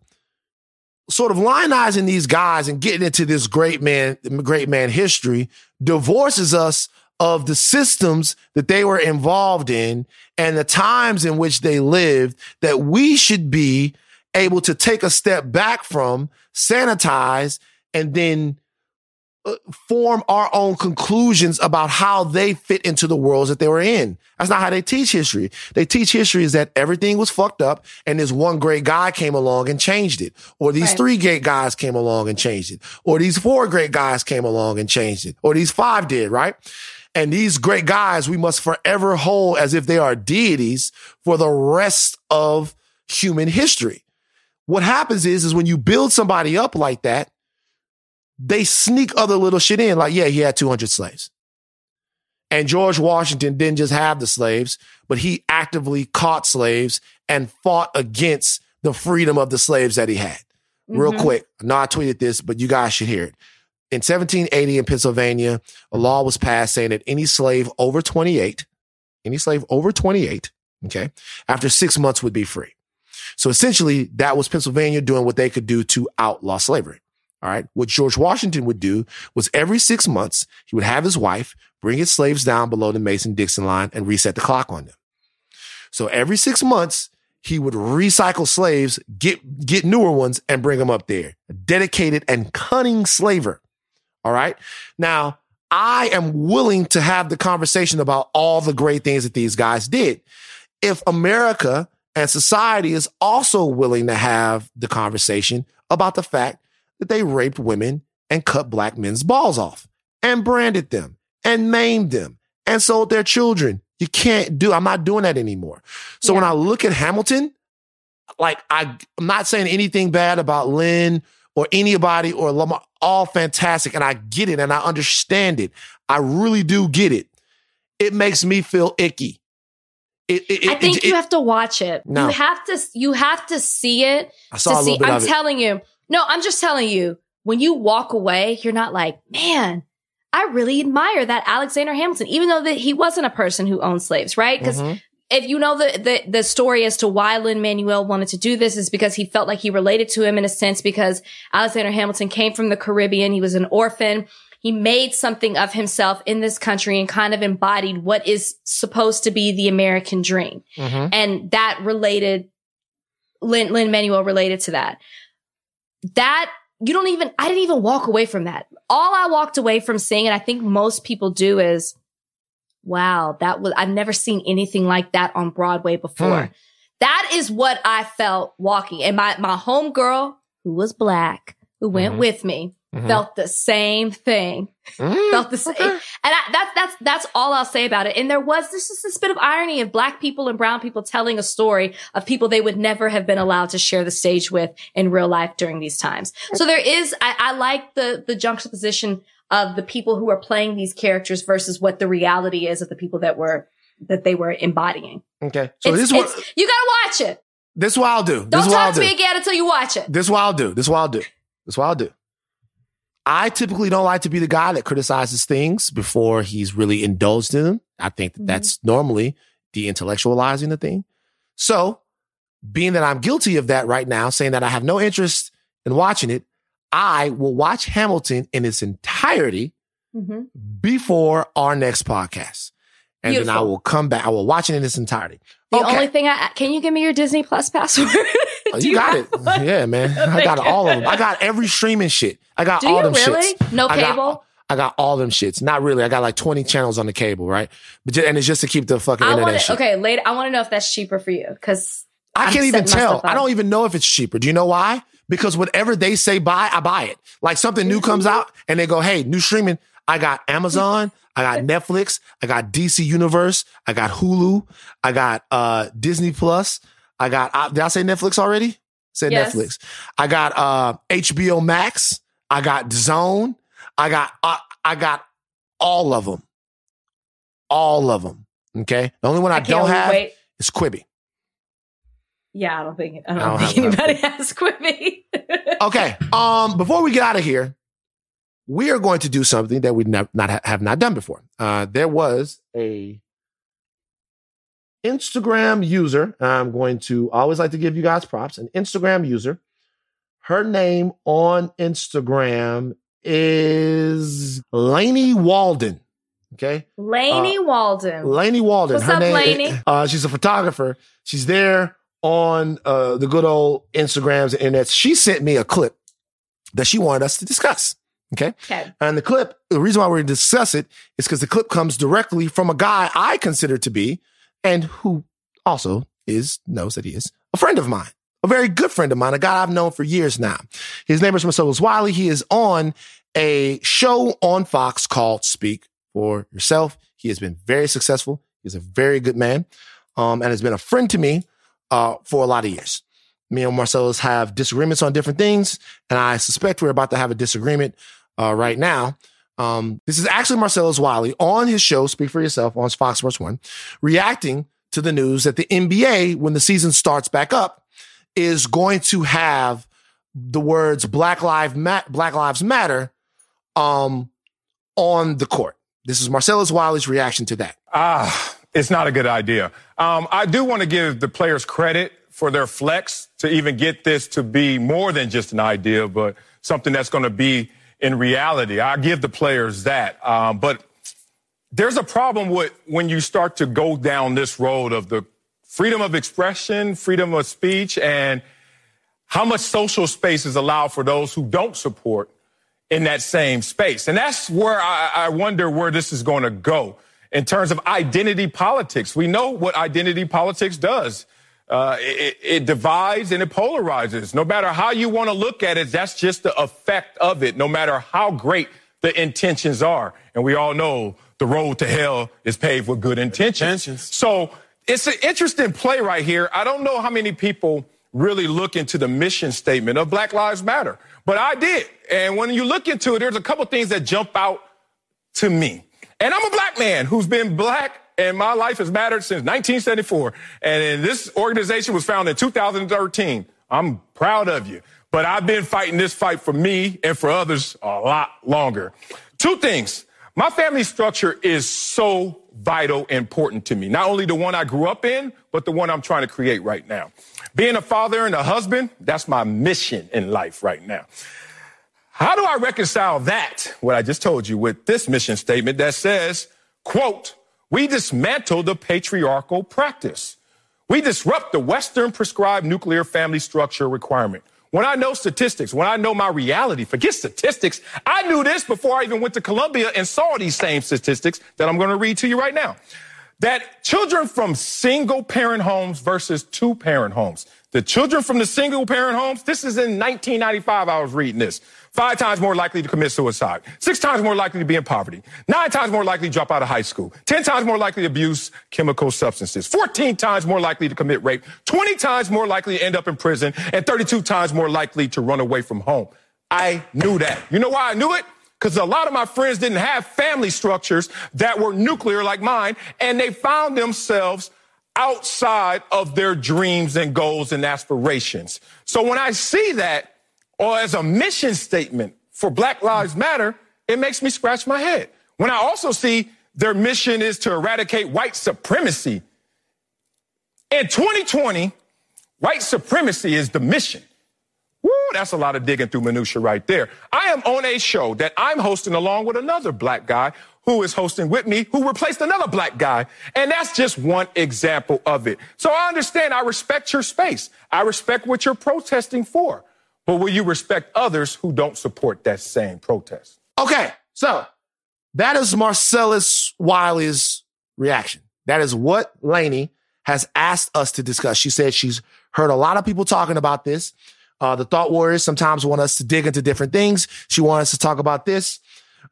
sort of lionizing these guys and getting into this great man, great man history divorces us of the systems that they were involved in and the times in which they lived that we should be able to take a step back from, sanitize, and then Uh, form our own conclusions about how they fit into the worlds that they were in. That's not how they teach history. They teach history is that everything was fucked up and this one great guy came along and changed it. Or these right. three great guys came along and changed it. Or these four great guys came along and changed it. Or these five did, right? And these great guys we must forever hold as if they are deities for the rest of human history. What happens is, is when you build somebody up like that, they sneak other little shit in, like, yeah, he had 200 slaves. And George Washington didn't just have the slaves, but he actively caught slaves and fought against the freedom of the slaves that he had. Real Mhm. quick, I know I tweeted this, but you guys should hear it. In 1780 in Pennsylvania, a law was passed saying that any slave over 28, any slave over 28, okay, after six months would be free. So essentially, that was Pennsylvania doing what they could do to outlaw slavery. All right. What George Washington would do was every six months, he would have his wife bring his slaves down below the Mason Dixon line and reset the clock on them. So every six months, he would recycle slaves, get, get newer ones and bring them up there. A dedicated and cunning slaver. All right. Now, I am willing to have the conversation about all the great things that these guys did. If America and society is also willing to have the conversation about the fact that they raped women and cut black men's balls off and branded them and maimed them and sold their children. You can't do, I'm not doing that anymore. So when I look at Hamilton, like I, I'm not saying anything bad about Lin or anybody or Lamar, all fantastic. And I get it and I understand it. I really do get it. It makes me feel icky. It, it, I think it- you have to watch it. No. You have to you have to see it I saw to a little see. bit I'm of it. telling you. No, I'm just telling you. When you walk away, you're not like, man, I really admire that Alexander Hamilton, even though that he wasn't a person who owned slaves, right? Because Mhm. if you know the, the the story as to why Lin Manuel wanted to do this is because he felt like he related to him in a sense because Alexander Hamilton came from the Caribbean. He was an orphan. He made something of himself in this country and kind of embodied what is supposed to be the American dream. Mhm. And that related, Lin, Lin Manuel related to that. That you don't even, I didn't even walk away from that. All I walked away from seeing, and I think most people do is, wow, that was, I've never seen anything like that on Broadway before. Hmm. That is what I felt walking. And my, my home girl who was black, who went Mhm. with me, Mhm. felt the same thing Mm, felt the same. okay. And I, that's that's that's all I'll say about it. And there was this is this bit of irony of black people and brown people telling a story of people they would never have been allowed to share the stage with in real life during these times. So there is I, I like the the juxtaposition of the people who are playing these characters versus what the reality is of the people that were that they were embodying. Okay. So It's- this is what you gotta watch it. this is what I'll do. This Don't talk to do. me again until you watch it. This is what I'll do. This is what I'll do. This is what I'll do. I typically don't like to be the guy that criticizes things before he's really indulged in them. I think that Mhm. that's normally de-intellectualizing the thing. So, being that I'm guilty of that right now, saying that I have no interest in watching it, I will watch Hamilton in its entirety Mhm. before our next podcast. And then I will come back. I will watch it in its entirety. The okay. only thing I can you give me your Disney Plus password? Oh, Do you got it. one? Yeah, man. I got you. all of them. I got every streaming shit. I got Do all you them really? shits. No I got- cable? I got all them shits. Not really. I got like 20 channels on the cable, right? But ju- and it's just to keep the fucking I internet shit. okay, later. I want to know if that's cheaper for you because I I'm can't even tell. I don't even know if it's cheaper. Do you know why? Because whatever they say buy, I buy it. Like something new comes Mm-hmm. out and they go, hey, new streaming. I got Amazon. I got Netflix. I got DC Universe. I got Hulu. I got uh Disney Plus. I got, uh, did I say Netflix already? Said Yes. Netflix. I got uh HBO Max. I got Zone. I got, uh, I got all of them. All of them. Okay. The only one I, can't don't have wait. is Quibi. Yeah, I don't think I don't, I don't think anybody has Quibi. Okay. Um, before we get out of here, we are going to do something that we not ha- have not done before. Uh, there was a Instagram user. I'm going to always like to give you guys props. An Instagram user. Her name on Instagram is Lainey Walden. Okay. Laney Walden. Lainey Walden. What's Her up, name- Lainey? Uh, she's a photographer. She's there on uh, the good old Instagrams and internets. She sent me a clip that she wanted us to discuss. Okay. okay. And the clip, the reason why we're going to discuss it is because the clip comes directly from a guy I consider to be, and who also is, knows that he is a friend of mine, a very good friend of mine, a guy I've known for years now. His name is Marcellus Wiley. He is on a show on Fox called Speak for Yourself. He has been very successful. He's a very good man, um, and has been a friend to me uh, for a lot of years. Me and Marcellus have disagreements on different things, and I suspect we're about to have a disagreement uh, right now. Um, this is actually Marcellus Wiley on his show, Speak for Yourself, on Fox Sports One, reacting to the news that the NBA, when the season starts back up, is going to have the words Black Lives Ma- Black Lives Matter um, on the court. This is Marcellus Wiley's reaction to that. Ah, it's not a good idea. Um, I do want to give the players credit for their flex to even get this to be more than just an idea, but something that's going to be in reality. I give the players that. Um, but there's a problem with when you start to go down this road of the freedom of expression, freedom of speech, and how much social space is allowed for those who don't support in that same space. And that's where I, I wonder where this is going to go in terms of identity politics. We know what identity politics does. Uh, it, it, divides and it polarizes. No matter how you want to look at it, that's just the effect of it, no matter how great the intentions are. And we all know the road to hell is paved with good intentions. intentions. So it's an interesting play right here. I don't know how many people really look into the mission statement of Black Lives Matter, but I did. And when you look into it, there's a couple things that jump out to me. And I'm a black man who's been black and my life has mattered since 1974. And this organization was founded in 2013. I'm proud of you. But I've been fighting this fight for me and for others a lot longer. Two things. My family structure is so vital, important to me. Not only the one I grew up in, but the one I'm trying to create right now. Being a father and a husband, that's my mission in life right now. How do I reconcile that, what I just told you, with this mission statement that says, quote, we dismantle the patriarchal practice. We disrupt the Western prescribed nuclear family structure requirement. When I know statistics, when I know my reality, forget statistics. I knew this before I even went to Columbia and saw these same statistics that I'm going to read to you right now. That children from single parent homes versus two parent homes. The children from the single parent homes, this is in 1995, I was reading this. Five times more likely to commit suicide. Six times more likely to be in poverty. Nine times more likely to drop out of high school. Ten times more likely to abuse chemical substances. Fourteen times more likely to commit rape. Twenty times more likely to end up in prison. And 32 times more likely to run away from home. I knew that. You know why I knew it? Because a lot of my friends didn't have family structures that were nuclear like mine, and they found themselves outside of their dreams and goals and aspirations. So when I see that, or as a mission statement for Black Lives Matter, it makes me scratch my head. When I also see their mission is to eradicate white supremacy. In 2020, white supremacy is the mission. Woo, that's a lot of digging through minutia right there. I am on a show that I'm hosting along with another black guy who is hosting with me, who replaced another black guy. And that's just one example of it. So I understand. I respect your space. I respect what you're protesting for. But will you respect others who don't support that same protest? Okay, so that is Marcellus Wiley's reaction. That is what Lainey has asked us to discuss. She said she's heard a lot of people talking about this. Uh, the Thought Warriors sometimes want us to dig into different things. She wants us to talk about this.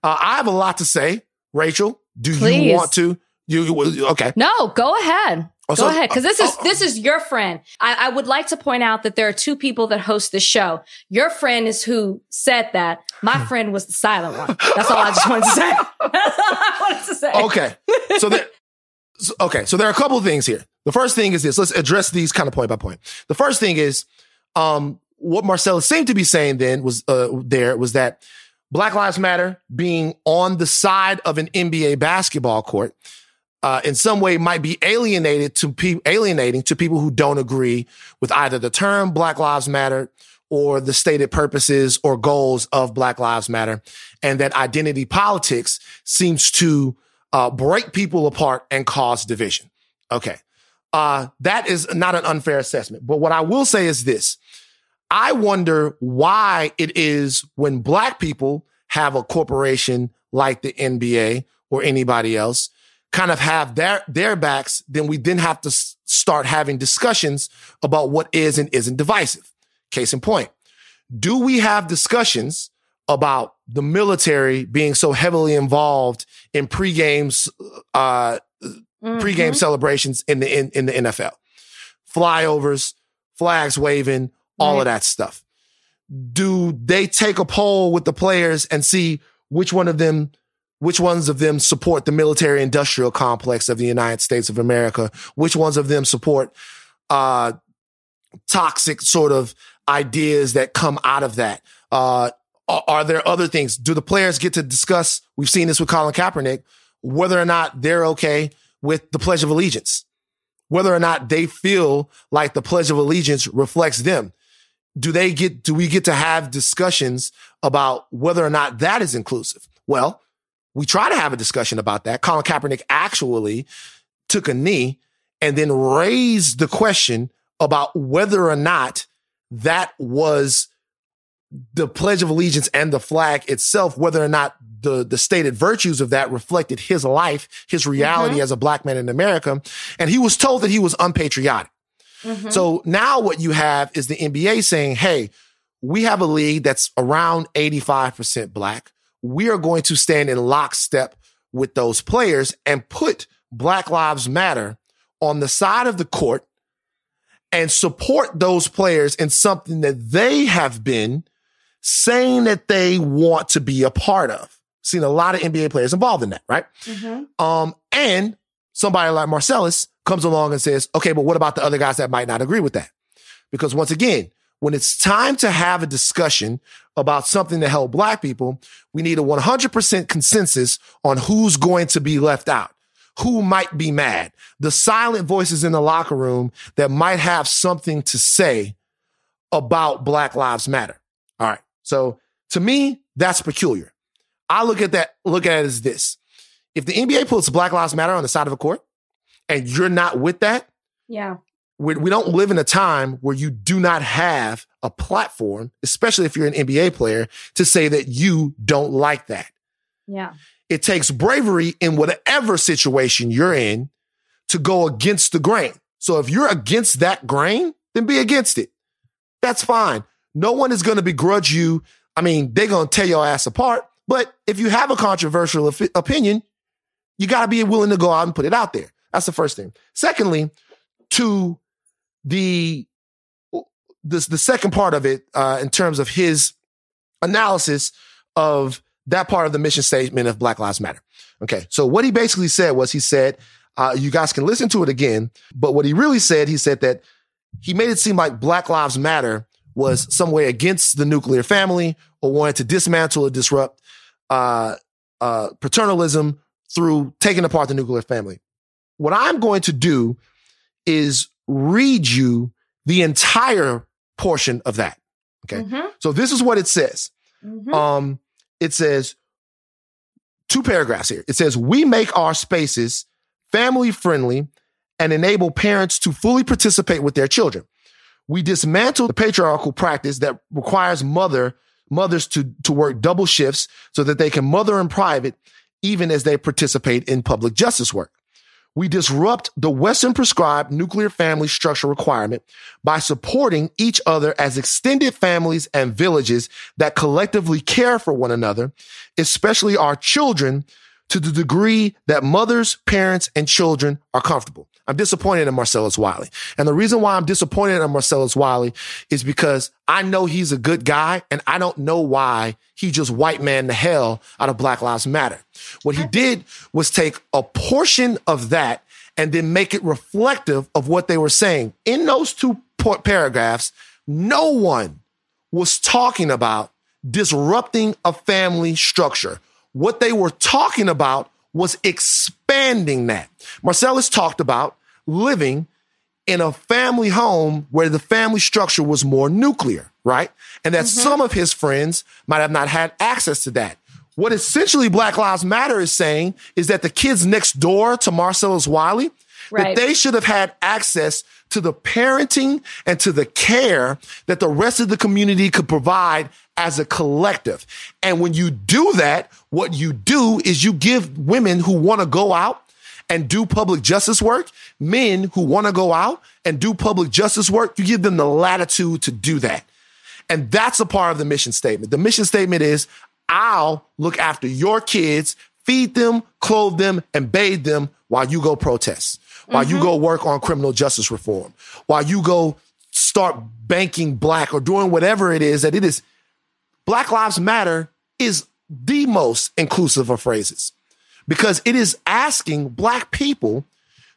Uh, I have a lot to say. Rachel, do Please. you want to? You okay? No, go ahead. Oh, Go ahead, because this is oh, this is your friend. I, I, would like to point out that there are two people that host the show. Your friend is who said that. My friend was the silent one. That's all I just wanted to say. That's all I wanted to say. Okay, so there, okay, so there are a couple of things here. The first thing is this. Let's address these kind of point by point. The first thing is, um, what Marcella seemed to be saying then was uh, there was that Black Lives Matter being on the side of an NBA basketball court uh, in some way might be alienated to pe- alienating to people who don't agree with either the term Black Lives Matter or the stated purposes or goals of Black Lives Matter, and that identity politics seems to uh, break people apart and cause division. Okay, uh, that is not an unfair assessment. But what I will say is this: I wonder why it is when Black people have a corporation like the NBA or anybody else kind of have their, their backs, then we then have to s- start having discussions about what is and isn't divisive. Case in point, do we have discussions about the military being so heavily involved in pre-games, uh, mm-hmm. pre-game celebrations in the, in, in the NFL? Flyovers, flags waving, all right. of that stuff. do they take a poll with the players and see which one of them which ones of them support the military industrial complex of the United States of America? Which ones of them support uh, toxic sort of ideas that come out of that? Uh, are, are there other things? Do the players get to discuss? We've seen this with Colin Kaepernick, whether or not they're okay with the Pledge of Allegiance, whether or not they feel like the Pledge of Allegiance reflects them. Do they get, do we get to have discussions about whether or not that is inclusive? Well, we try to have a discussion about that. Colin Kaepernick actually took a knee and then raised the question about whether or not that was the Pledge of Allegiance and the flag itself, whether or not the, the stated virtues of that reflected his life, his reality mm-hmm. as a black man in America. And he was told that he was unpatriotic. Mm-hmm. So now what you have is the NBA saying, Hey, we have a league that's around 85% black we are going to stand in lockstep with those players and put Black Lives Matter on the side of the court and support those players in something that they have been saying that they want to be a part of. Seen a lot of NBA players involved in that, right? Mm-hmm. Um, and somebody like Marcellus comes along and says, okay, but what about the other guys that might not agree with that? Because once again, when it's time to have a discussion about something to help black people, we need a 100% consensus on who's going to be left out, who might be mad, the silent voices in the locker room that might have something to say about Black Lives Matter. All right. So to me, that's peculiar. I look at that, look at it as this. If the NBA puts Black Lives Matter on the side of a court and you're not with that, yeah we, we don't live in a time where you do not have a platform, especially if you're an NBA player, to say that you don't like that. Yeah. It takes bravery in whatever situation you're in to go against the grain. So if you're against that grain, then be against it. That's fine. No one is going to begrudge you. I mean, they're going to tear your ass apart. But if you have a controversial op- opinion, you got to be willing to go out and put it out there. That's the first thing. Secondly, to the this the second part of it uh, in terms of his analysis of that part of the mission statement of Black Lives Matter. Okay, so what he basically said was he said, uh, you guys can listen to it again, but what he really said, he said that he made it seem like Black Lives Matter was some way against the nuclear family or wanted to dismantle or disrupt uh, uh, paternalism through taking apart the nuclear family. What I'm going to do is read you the entire portion of that. Okay. Mm-hmm. So this is what it says. Mm-hmm. Um, it says two paragraphs here. It says, we make our spaces family friendly and enable parents to fully participate with their children. We dismantle the patriarchal practice that requires mother mothers to, to work double shifts so that they can mother in private, even as they participate in public justice work we disrupt the Western prescribed nuclear family structure requirement by supporting each other as extended families and villages that collectively care for one another, especially our children to the degree that mothers, parents, and children are comfortable. I'm disappointed in Marcellus Wiley. And the reason why I'm disappointed in Marcellus Wiley is because I know he's a good guy and I don't know why he just white man the hell out of Black Lives Matter. What he did was take a portion of that and then make it reflective of what they were saying. In those two paragraphs, no one was talking about disrupting a family structure. What they were talking about was expanding that. Marcellus talked about living in a family home where the family structure was more nuclear, right? And that mm-hmm. some of his friends might have not had access to that. What essentially Black Lives Matter is saying is that the kids next door to Marcellus Wiley, right. that they should have had access to the parenting and to the care that the rest of the community could provide as a collective. And when you do that, what you do is you give women who want to go out and do public justice work, men who want to go out and do public justice work, you give them the latitude to do that. And that's a part of the mission statement. The mission statement is I'll look after your kids, feed them, clothe them, and bathe them while you go protest, while mm-hmm. you go work on criminal justice reform, while you go start banking black or doing whatever it is that it is. Black Lives Matter is the most inclusive of phrases because it is asking black people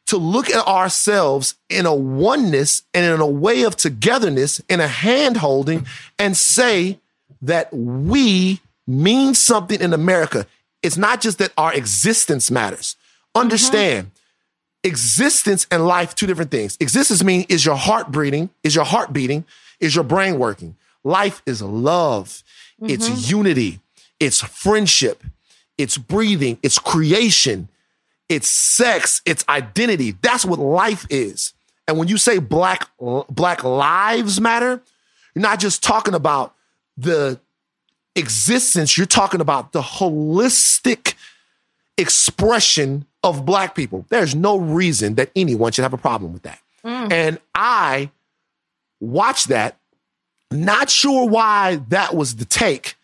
to look at ourselves in a oneness and in a way of togetherness, in a hand holding, and say that we mean something in America. It's not just that our existence matters. Understand mm-hmm. existence and life, two different things. Existence means is your heart beating, is your heart beating, is your brain working. Life is love, mm-hmm. it's unity, it's friendship, it's breathing, it's creation, it's sex, it's identity. That's what life is. And when you say black black lives matter, you're not just talking about the existence, you're talking about the holistic expression of black people. There's no reason that anyone should have a problem with that. Mm. And I watched that, not sure why that was the take,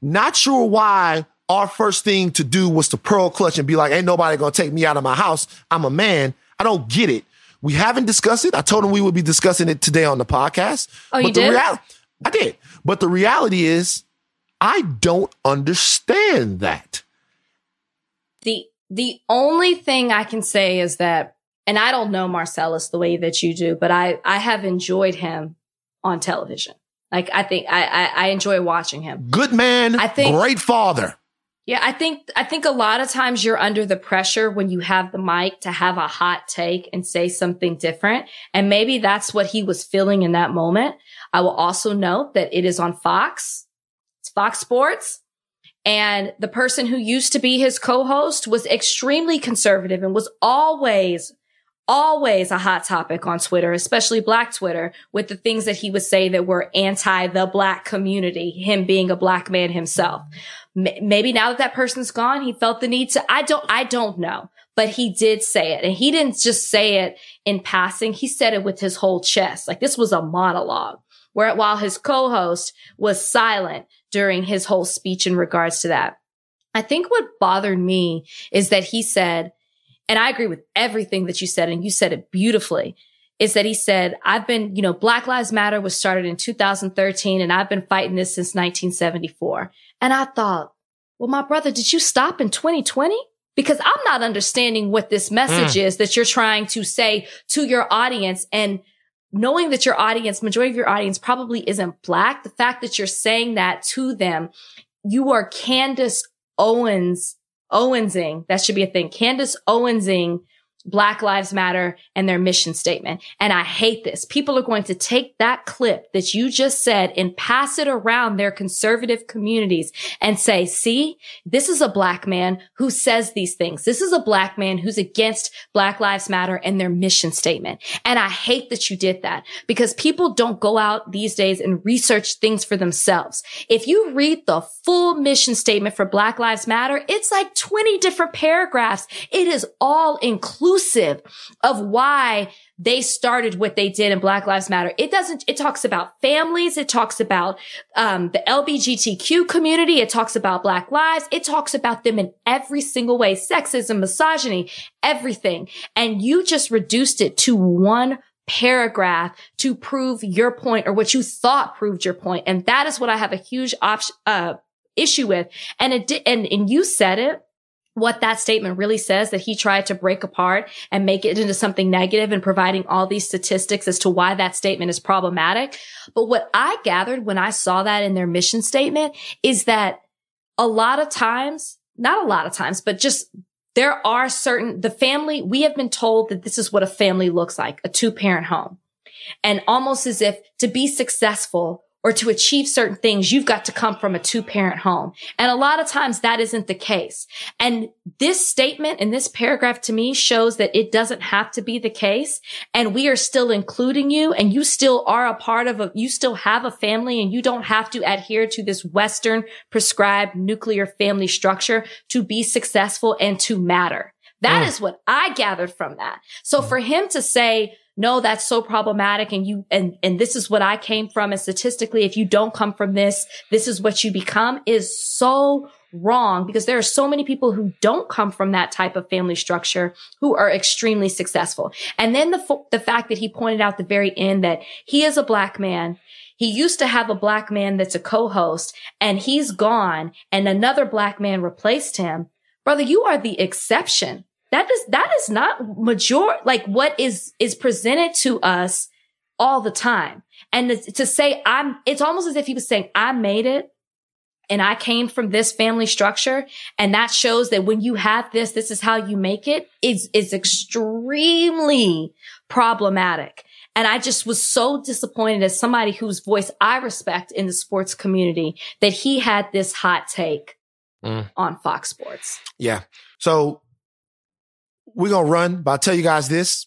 not sure why our first thing to do was to pearl clutch and be like, ain't nobody gonna take me out of my house. I'm a man. I don't get it. We haven't discussed it. I told him we would be discussing it today on the podcast. Oh, you did? I did. But the reality is, I don't understand that. The the only thing I can say is that, and I don't know Marcellus the way that you do, but I I have enjoyed him on television. Like I think I I, I enjoy watching him. Good man. I think great father. Yeah, I think I think a lot of times you're under the pressure when you have the mic to have a hot take and say something different. And maybe that's what he was feeling in that moment. I will also note that it is on Fox. It's Fox Sports. And the person who used to be his co-host was extremely conservative and was always always a hot topic on Twitter, especially black Twitter with the things that he would say that were anti the black community, him being a black man himself. M- maybe now that that person's gone, he felt the need to, I don't, I don't know, but he did say it and he didn't just say it in passing. He said it with his whole chest. Like this was a monologue where while his co-host was silent during his whole speech in regards to that. I think what bothered me is that he said, and I agree with everything that you said, and you said it beautifully, is that he said, I've been, you know, Black Lives Matter was started in 2013 and I've been fighting this since 1974. And I thought, well, my brother, did you stop in 2020? Because I'm not understanding what this message mm. is that you're trying to say to your audience and knowing that your audience, majority of your audience probably isn't black. The fact that you're saying that to them, you are Candace Owens Owensing, that should be a thing. Candace Owensing Black Lives Matter and their mission statement. And I hate this. People are going to take that clip that you just said and pass it around their conservative communities and say, see, this is a black man who says these things. This is a black man who's against Black Lives Matter and their mission statement. And I hate that you did that because people don't go out these days and research things for themselves. If you read the full mission statement for Black Lives Matter, it's like 20 different paragraphs. It is all inclusive inclusive of why they started what they did in Black Lives Matter. It doesn't, it talks about families. It talks about, um, the LBGTQ community. It talks about Black lives. It talks about them in every single way, sexism, misogyny, everything. And you just reduced it to one paragraph to prove your point or what you thought proved your point. And that is what I have a huge uh, issue with. And it and, and you said it what that statement really says that he tried to break apart and make it into something negative and providing all these statistics as to why that statement is problematic. But what I gathered when I saw that in their mission statement is that a lot of times, not a lot of times, but just there are certain, the family, we have been told that this is what a family looks like, a two parent home. And almost as if to be successful, or to achieve certain things, you've got to come from a two parent home. And a lot of times that isn't the case. And this statement in this paragraph to me shows that it doesn't have to be the case. And we are still including you and you still are a part of a, you still have a family and you don't have to adhere to this Western prescribed nuclear family structure to be successful and to matter. That mm. is what I gathered from that. So for him to say, no, that's so problematic. And you, and, and this is what I came from. And statistically, if you don't come from this, this is what you become is so wrong because there are so many people who don't come from that type of family structure who are extremely successful. And then the, the fact that he pointed out the very end that he is a black man. He used to have a black man that's a co-host and he's gone and another black man replaced him. Brother, you are the exception. That is, that is not major, like what is, is presented to us all the time. And to say I'm, it's almost as if he was saying, I made it and I came from this family structure. And that shows that when you have this, this is how you make it is, is extremely problematic. And I just was so disappointed as somebody whose voice I respect in the sports community that he had this hot take mm. on Fox Sports. Yeah. So we're going to run, but I'll tell you guys this.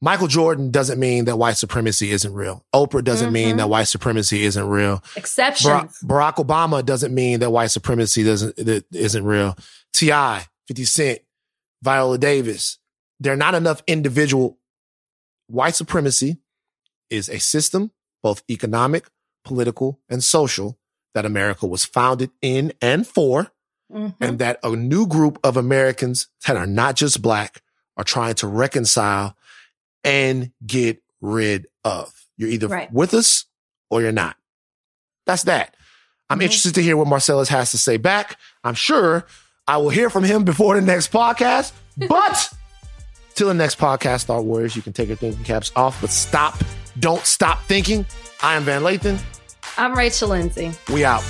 Michael Jordan doesn't mean that white supremacy isn't real. Oprah doesn't mm-hmm. mean that white supremacy isn't real. Exceptions. Barack Obama doesn't mean that white supremacy doesn't that isn't real. T.I., 50 Cent, Viola Davis. There are not enough individual white supremacy is a system, both economic, political, and social, that America was founded in and for, mm-hmm. and that a new group of Americans that are not just black are trying to reconcile and get rid of. You're either right. with us or you're not. That's that. I'm mm-hmm. interested to hear what Marcellus has to say back. I'm sure I will hear from him before the next podcast. But till the next podcast, Thought Warriors, you can take your thinking caps off, but stop. Don't stop thinking. I am Van Lathan. I'm Rachel Lindsay. We out.